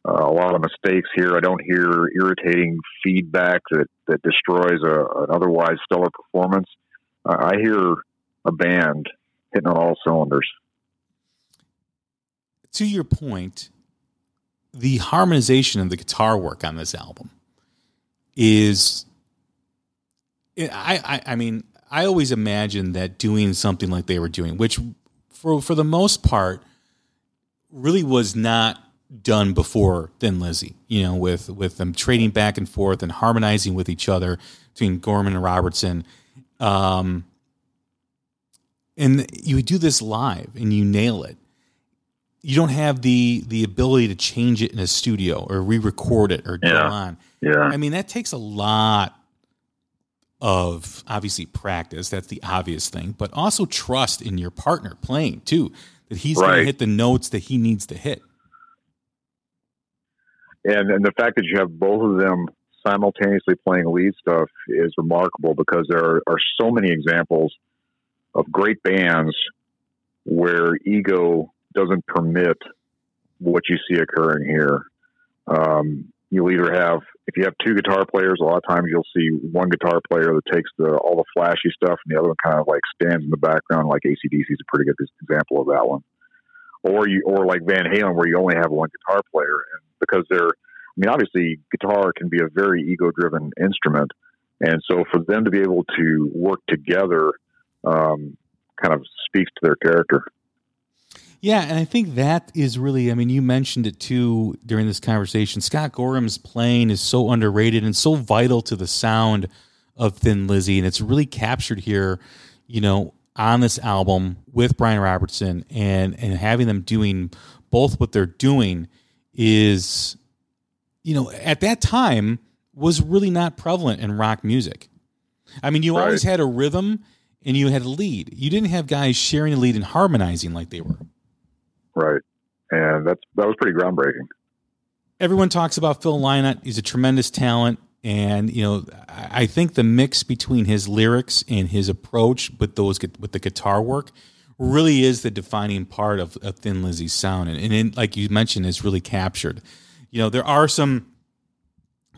uh, a lot of mistakes here. I don't hear irritating feedback that, that destroys a, an otherwise stellar performance. Uh, I hear a band hitting on all cylinders. To your point, the harmonization of the guitar work on this album is I, I, I mean I always imagined that doing something like they were doing, which for for the most part really was not done before Thin Lizzy, you know, with with them trading back and forth and harmonizing with each other between Gorham and Robertson. Um, and you do this live and you nail it. You don't have the the ability to change it in a studio or re-record it or Yeah. go on. Yeah. I mean, that takes a lot of obviously practice. That's the obvious thing, but also trust in your partner playing too, that he's going to hit the notes that he needs to hit. And and the fact that you have both of them simultaneously playing lead stuff is remarkable because there are, are so many examples of great bands where ego doesn't permit what you see occurring here. Um, you'll either have if you have two guitar players, a lot of times you'll see one guitar player that takes the all the flashy stuff, and the other one kind of like stands in the background. Like ACDC is a pretty good example of that one. Or you, or like Van Halen, where you only have one guitar player, and because they're, I mean, obviously, guitar can be a very ego-driven instrument, and so for them to be able to work together, um, kind of speaks to their character. Yeah, and I think that is really, I mean, you mentioned it too during this conversation. Scott Gorham's playing is so underrated and so vital to the sound of Thin Lizzy, and it's really captured here, you know, on this album with Brian Robertson and and having them doing both what they're doing is, you know, at that time was really not prevalent in rock music. I mean, you Right. always had a rhythm and you had a lead. You didn't have guys sharing a lead and harmonizing like they were. Right. And that's that was pretty groundbreaking. everyone talks about Phil Lynott. He's a tremendous talent, and you know, I think the mix between his lyrics and his approach with those with the guitar work really is the defining part of, of Thin Lizzy's sound, and, and it, like you mentioned, is really captured. You know, there are some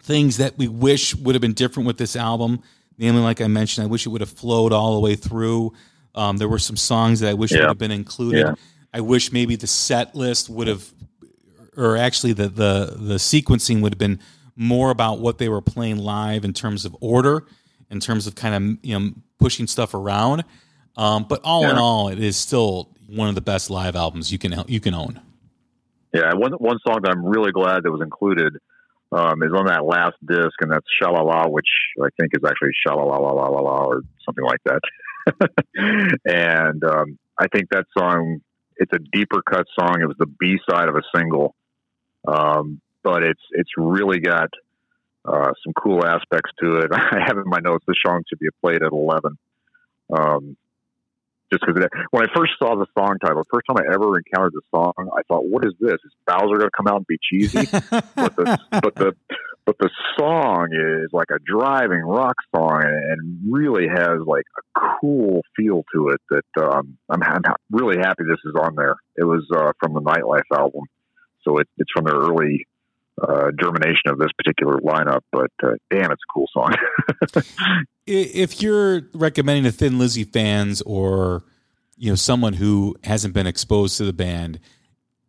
things that we wish would have been different with this album. Namely, like I mentioned, I wish it would have flowed all the way through. Um, there were some songs that I wish would have been included. Yeah. I wish maybe the set list would have or actually the the the sequencing would have been more about what they were playing live in terms of order, in terms of kind of you know pushing stuff around. Um, but all in all, it is still one of the best live albums you can you can own. Yeah, one one song that I'm really glad that was included um, is on that last disc, and that's "Sha La La," which I think is actually "Sha La La La La La La" or something like that. [laughs] and um, I think that song it's a deeper cut song. It was the B side of a single, um, but it's it's really got uh, some cool aspects to it. [laughs] I have in my notes this song should be played at eleven. Um, just because when I first saw the song title, the first time I ever encountered the song, I thought, "What is this? Is Bowser going to come out and be cheesy?" [laughs] but the but the but the song is like a driving rock song and really has like a cool feel to it that um, I'm, I'm really happy this is on there. It was uh, from the Nightlife album, so it, it's from the early uh, germination of this particular lineup. But uh, damn, it's a cool song. [laughs] If you're recommending to Thin Lizzy fans or you know someone who hasn't been exposed to the band,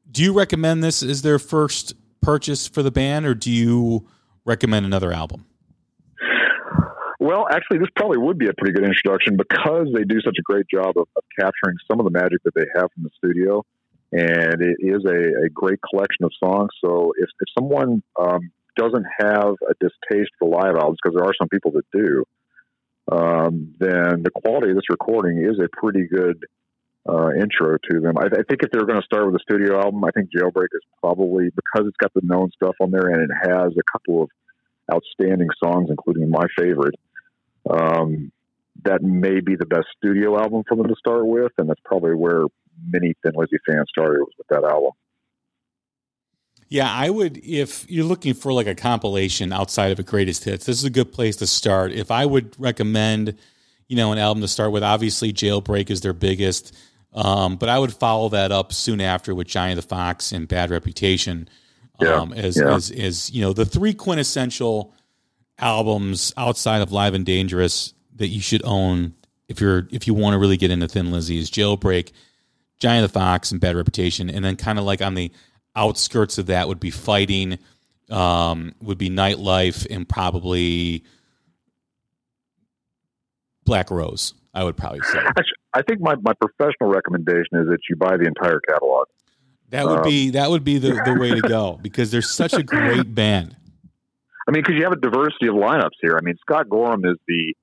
do you recommend this as their first purchase for the band, or do you recommend another album? Well, actually, this probably would be a pretty good introduction because they do such a great job of, of capturing some of the magic that they have from the studio, and it is a, a great collection of songs. So, if, if someone um, doesn't have a distaste for live albums, because there are some people that do, um, then the quality of this recording is a pretty good uh, intro to them. I, I think if they're going to start with a studio album, I think Jailbreak is probably because it's got the known stuff on there and it has a couple of outstanding songs, including my favorite. Um, that may be the best studio album for them to start with, and that's probably where many Thin Lizzy fans started was with that album. Yeah, I would if you're looking for like a compilation outside of a greatest hits. This is a good place to start. If I would recommend, you know, an album to start with, obviously Jailbreak is their biggest, um, but I would follow that up soon after with Johnny the Fox and Bad Reputation. Um, as, yeah. as as you know, the three quintessential albums outside of Live and Dangerous that you should own if you're if you want to really get into Thin Lizzy is Jailbreak, Johnny the Fox, and Bad Reputation, and then kind of like on the outskirts of that would be fighting, um, would be nightlife, and probably Black Rose. I would probably say. I think my, my professional recommendation is that you buy the entire catalog. That would um, be that would be the, the way to go [laughs] because they're such a great band. I mean, because you have a diversity of lineups here. I mean, Scott Gorham is the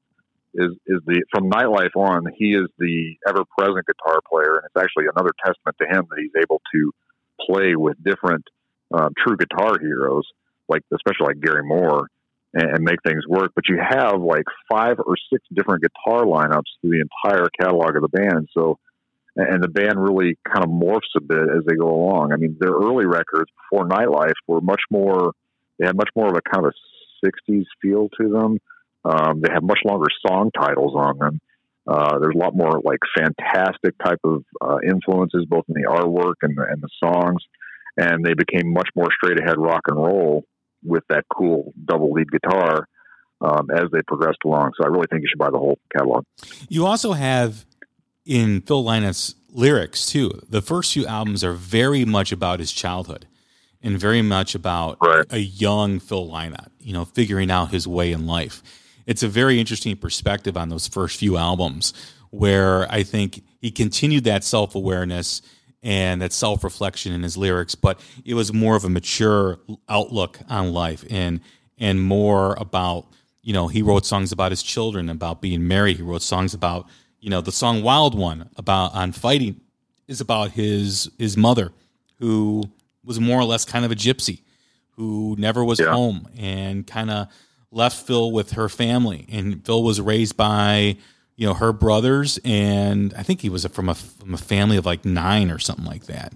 is is the from nightlife on. He is the ever present guitar player, and it's actually another testament to him that he's able to play with different um, true guitar heroes, like especially like Gary Moore, and, and, make things work. But you have like five or six different guitar lineups through the entire catalog of the band. So, and the band really kind of morphs a bit as they go along. I mean, their early records before Nightlife were much more. They had much more of a kind of a '60s feel to them. Um, they have much longer song titles on them. Uh, there's a lot more like fantastic type of uh, influences, both in the artwork and the, and the songs, and they became much more straight ahead rock and roll with that cool double lead guitar um, as they progressed along. So I really think you should buy the whole catalog. You also have in Phil Lynott's lyrics too. The first few albums are very much about his childhood and very much about right. a young Phil Lynott, you know, figuring out his way in life it's a very interesting perspective on those first few albums where I think he continued that self awareness and that self reflection in his lyrics, but it was more of a mature outlook on life and and more about you know he wrote songs about his children, about being married. He wrote songs about you know the song Wild One about on fighting is about his his mother who was more or less kind of a gypsy who never was yeah. home and kind of left Phil with her family, and Phil was raised by you know her brothers, and I think he was from a from a family of like nine or something like that,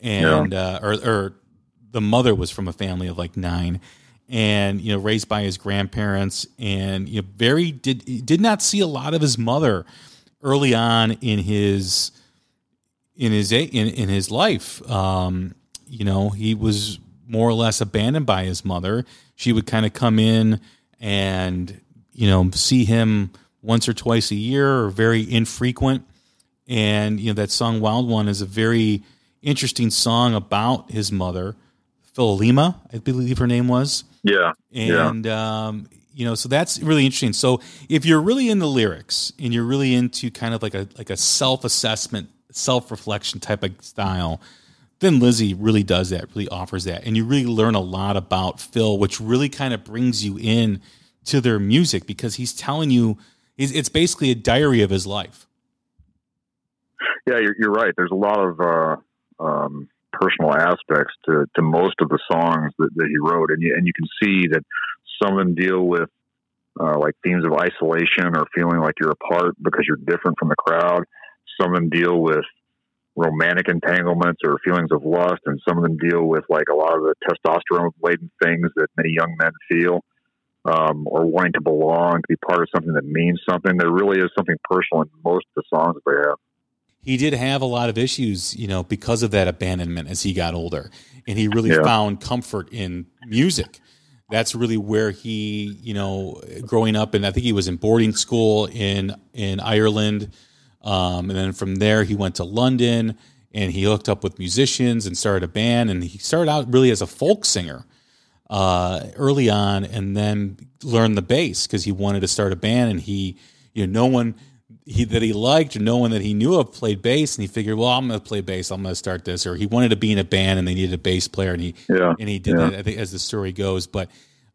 and yeah. uh, or or the mother was from a family of like nine, and you know raised by his grandparents, and you know very did did not see a lot of his mother early on in his in his in, in his life. Um, you know, he was more or less abandoned by his mother. She would kind of come in and you know see him once or twice a year or very infrequent. And you know that song "Wild One" is a very interesting song about his mother, Philomena, I believe her name was. Yeah, and yeah. Um, you know, so that's really interesting. So if you're really in the lyrics and you're really into kind of like a like a self assessment, self reflection type of style, Thin Lizzy really does that, really offers that. And you really learn a lot about Phil, which really kind of brings you in to their music because he's telling you it's basically a diary of his life. Yeah, you're, you're right. There's a lot of uh, um, personal aspects to, to most of the songs that, that he wrote, and you, and you can see that some of them deal with uh, like themes of isolation or feeling like you're apart because you're different from the crowd. Some of them deal with romantic entanglements or feelings of lust, and some of them deal with like a lot of the testosterone laden things that many young men feel, um, or wanting to belong, to be part of something that means something. There really is something personal in most of the songs that they have. He did have a lot of issues, you know, because of that abandonment as he got older, and he really yeah. found comfort in music. That's really where he, you know, growing up, and I think he was in boarding school in in Ireland um, and then from there, he went to London and he hooked up with musicians and started a band. And he started out really as a folk singer uh, early on, and then learned the bass because he wanted to start a band. And he, you know, no one. he that he liked or no one that he knew of played bass and he figured well i'm going to play bass i'm going to start this or he wanted to be in a band and they needed a bass player and he Yeah, and he did yeah. that i think as the story goes but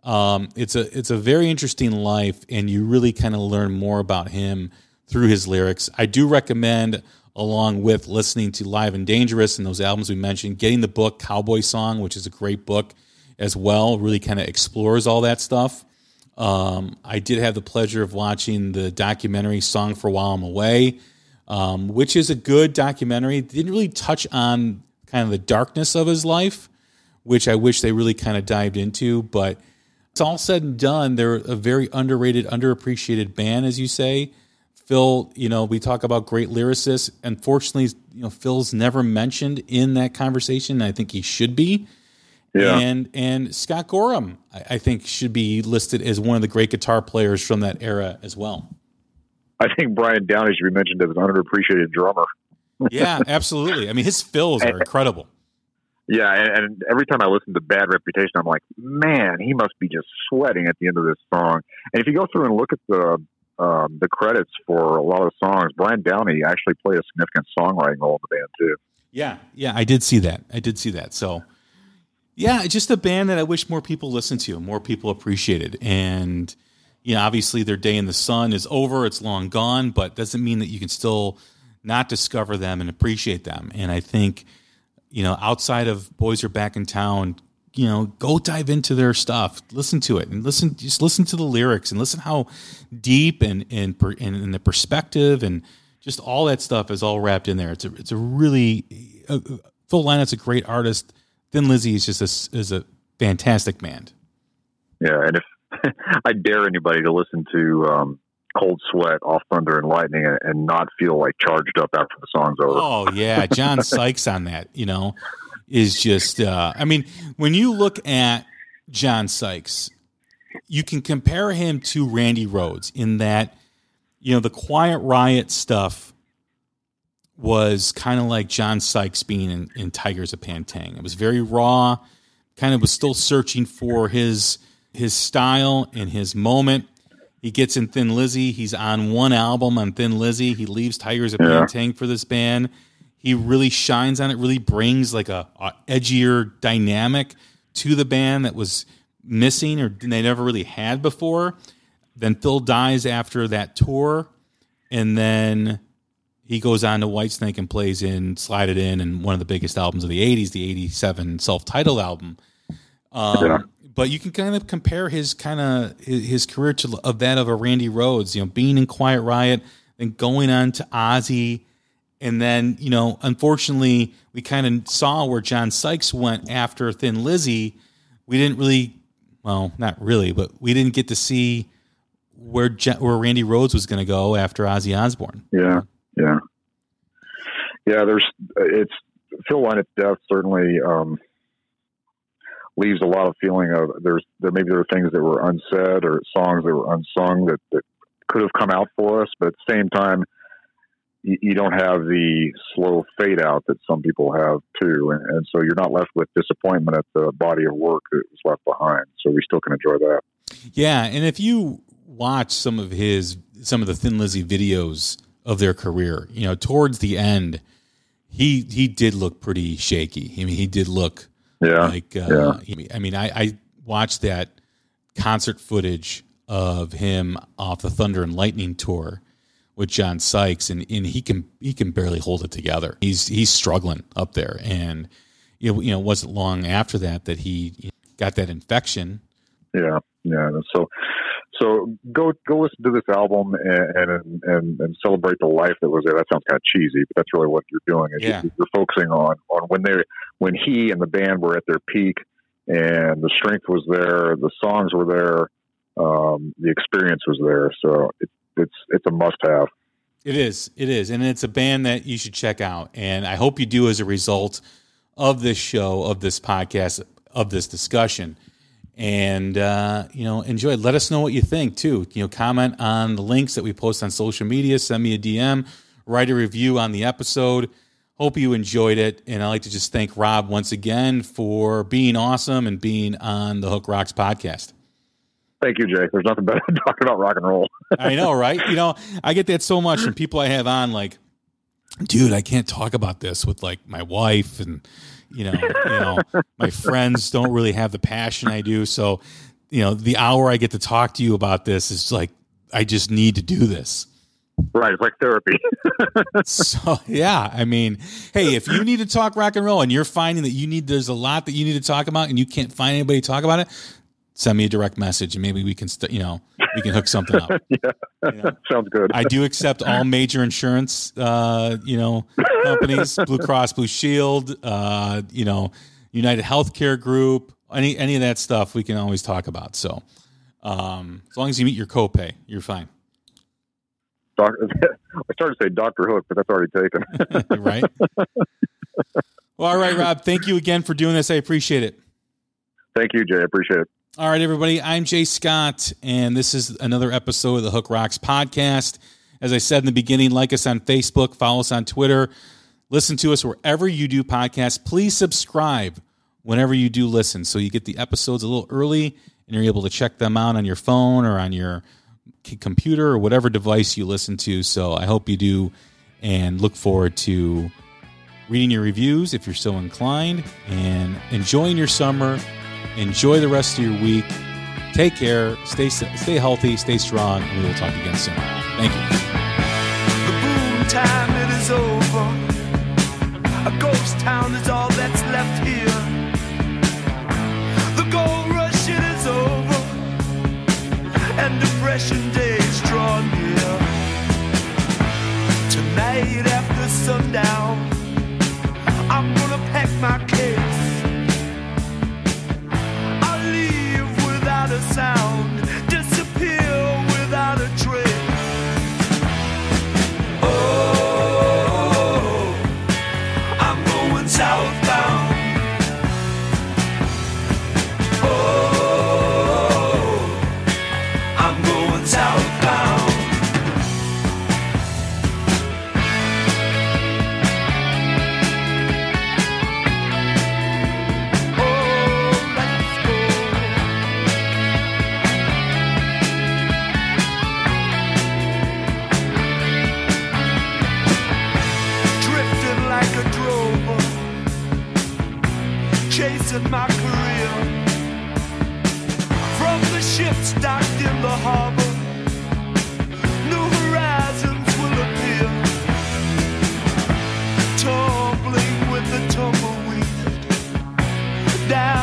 um, it's a it's a very interesting life and you really kind of learn more about him through his lyrics i do recommend along with listening to live and dangerous and those albums we mentioned getting the book cowboy song which is a great book as well really kind of explores all that stuff um, I did have the pleasure of watching the documentary "Song for While I'm Away," um, which is a good documentary. It didn't really touch on kind of the darkness of his life, which I wish they really kind of dived into. But it's all said and done. They're a very underrated, underappreciated band, as you say. Phil, you know, we talk about great lyricists. Unfortunately, you know, Phil's never mentioned in that conversation. I think he should be. Yeah. And and Scott Gorham, I, I think, should be listed as one of the great guitar players from that era as well. I think Brian Downey should be mentioned as an underappreciated drummer. Yeah, absolutely. I mean, his fills are [laughs] incredible. Yeah, and, and every time I listen to Bad Reputation, I'm like, man, he must be just sweating at the end of this song. And if you go through and look at the um, the credits for a lot of the songs, Brian Downey actually played a significant songwriting role in the band too. Yeah, yeah, I did see that. I did see that. So, yeah, just a band that I wish more people listened to, more people appreciated. And, you know, obviously their day in the sun is over, it's long gone, but doesn't mean that you can still not discover them and appreciate them. And I think, you know, outside of Boys Are Back in Town, you know, go dive into their stuff, listen to it, and listen. Just listen to the lyrics and listen how deep and and and, and the perspective and just all that stuff is all wrapped in there. It's a it's a really uh, Phil Lynott's a great artist. Thin Lizzy is just a, is a fantastic band. Yeah, and if [laughs] I dare anybody to listen to um, Cold Sweat off Thunder and Lightning and, and not feel like charged up after the song's over. Oh yeah, John [laughs] Sykes on that, you know, is just uh I mean, when you look at John Sykes, you can compare him to Randy Rhoads in that you know, the Quiet Riot stuff was kind of like John Sykes being in, in Tygers of Pan Tang. It was very raw, kind of was still searching for his his style and his moment. He gets in Thin Lizzy. He's on one album on Thin Lizzy. He leaves Tygers of Yeah. Pantang for this band. He really shines on it. Really brings like a, a edgier dynamic to the band that was missing or they never really had before. Then Phil dies after that tour, and then he goes on to Whitesnake and plays in Slide It In and one of the biggest albums of the 80s, the 87 self titled album. Um, Yeah. But you can kind of compare his kind of his, his career to of that of a Randy Rhoads, you know, being in Quiet Riot and going on to Ozzy. And then, you know, unfortunately, we kind of saw where John Sykes went after Thin Lizzy. We didn't really, well, not really, but we didn't get to see where Je- where Randy Rhoads was going to go after Ozzy Osbourne. Yeah, yeah, yeah. There's it's Phil Lynott death certainly um, leaves a lot of feeling of there's there maybe there were things that were unsaid or songs that were unsung that, that could have come out for us, but at the same time, you, don't have the slow fade out that some people have too, and, and so you're not left with disappointment at the body of work that was left behind. So we still can enjoy that. Yeah, and if you watch some of his some of the Thin Lizzy videos of their career, you know, towards the end, he he did look pretty shaky. I mean, he did look Yeah, like uh, yeah. I mean, I, I watched that concert footage of him off the Thunder and Lightning tour with John Sykes, and, and he can he can barely hold it together. He's he's struggling up there, and you know, you know, it wasn't long after that that he got that infection. Yeah, yeah. So, so go go listen to this album and and and, and celebrate the life that was there. That sounds kind of cheesy, but that's really what you're doing. Yeah. you, you're focusing on on when they when he and the band were at their peak, and the strength was there, the songs were there, um, the experience was there. So it, it's it's a must have. It is. It is. And it's a band that you should check out. And I hope you do as a result of this show, of this podcast, of this discussion. And, uh, you know, enjoy. Let us know what you think, too. You know, comment on the links that we post on social media, send me a DM, write a review on the episode. Hope you enjoyed it. And I'd like to just thank Rob once again for being awesome and being on the Hook Rocks podcast. Thank you, Jake. There's nothing better than talking about rock and roll. I know, right? You know, I get that so much from people I have on, like, dude, I can't talk about this with like my wife and you know, you know, my friends don't really have the passion I do. So, you know, the hour I get to talk to you about this is like I just need to do this. Right, it's like therapy. [laughs] so yeah, I mean, hey, if you need to talk rock and roll and you're finding that you need there's a lot that you need to talk about and you can't find anybody to talk about it, send me a direct message and maybe we can st- you know we can hook something up. [laughs] yeah, You [laughs] know? sounds good. I do accept all major insurance, uh, you know, companies, [laughs] Blue Cross Blue Shield, uh, you know, United Healthcare Group, any any of that stuff we can always talk about. So, um, as long as you meet your copay, you're fine, Doc- I started to say Doctor Hook, but that's already taken. right? well, all right, Rob. Thank you again for doing this. I appreciate it. Thank you, Jay. I appreciate it. All right, everybody. I'm Jay Scott, and this is another episode of the Hook Rocks podcast. As I said in the beginning, like us on Facebook, follow us on Twitter, listen to us wherever you do podcasts. Please subscribe whenever you do listen so you get the episodes a little early and you're able to check them out on your phone or on your computer or whatever device you listen to. So I hope you do and look forward to reading your reviews if you're so inclined and enjoying your summer. Enjoy the rest of your week. Take care. Stay stay healthy. Stay strong. And we will talk again soon. Thank you. The boom time it is over. A ghost town is all that's left here. The gold rush it is over, and depression days draw near. Tonight after sundown, I'm gonna pack my case. A sound, chasing my career. From the ships docked in the harbor, new horizons will appear. Tumbling with the tumbleweed down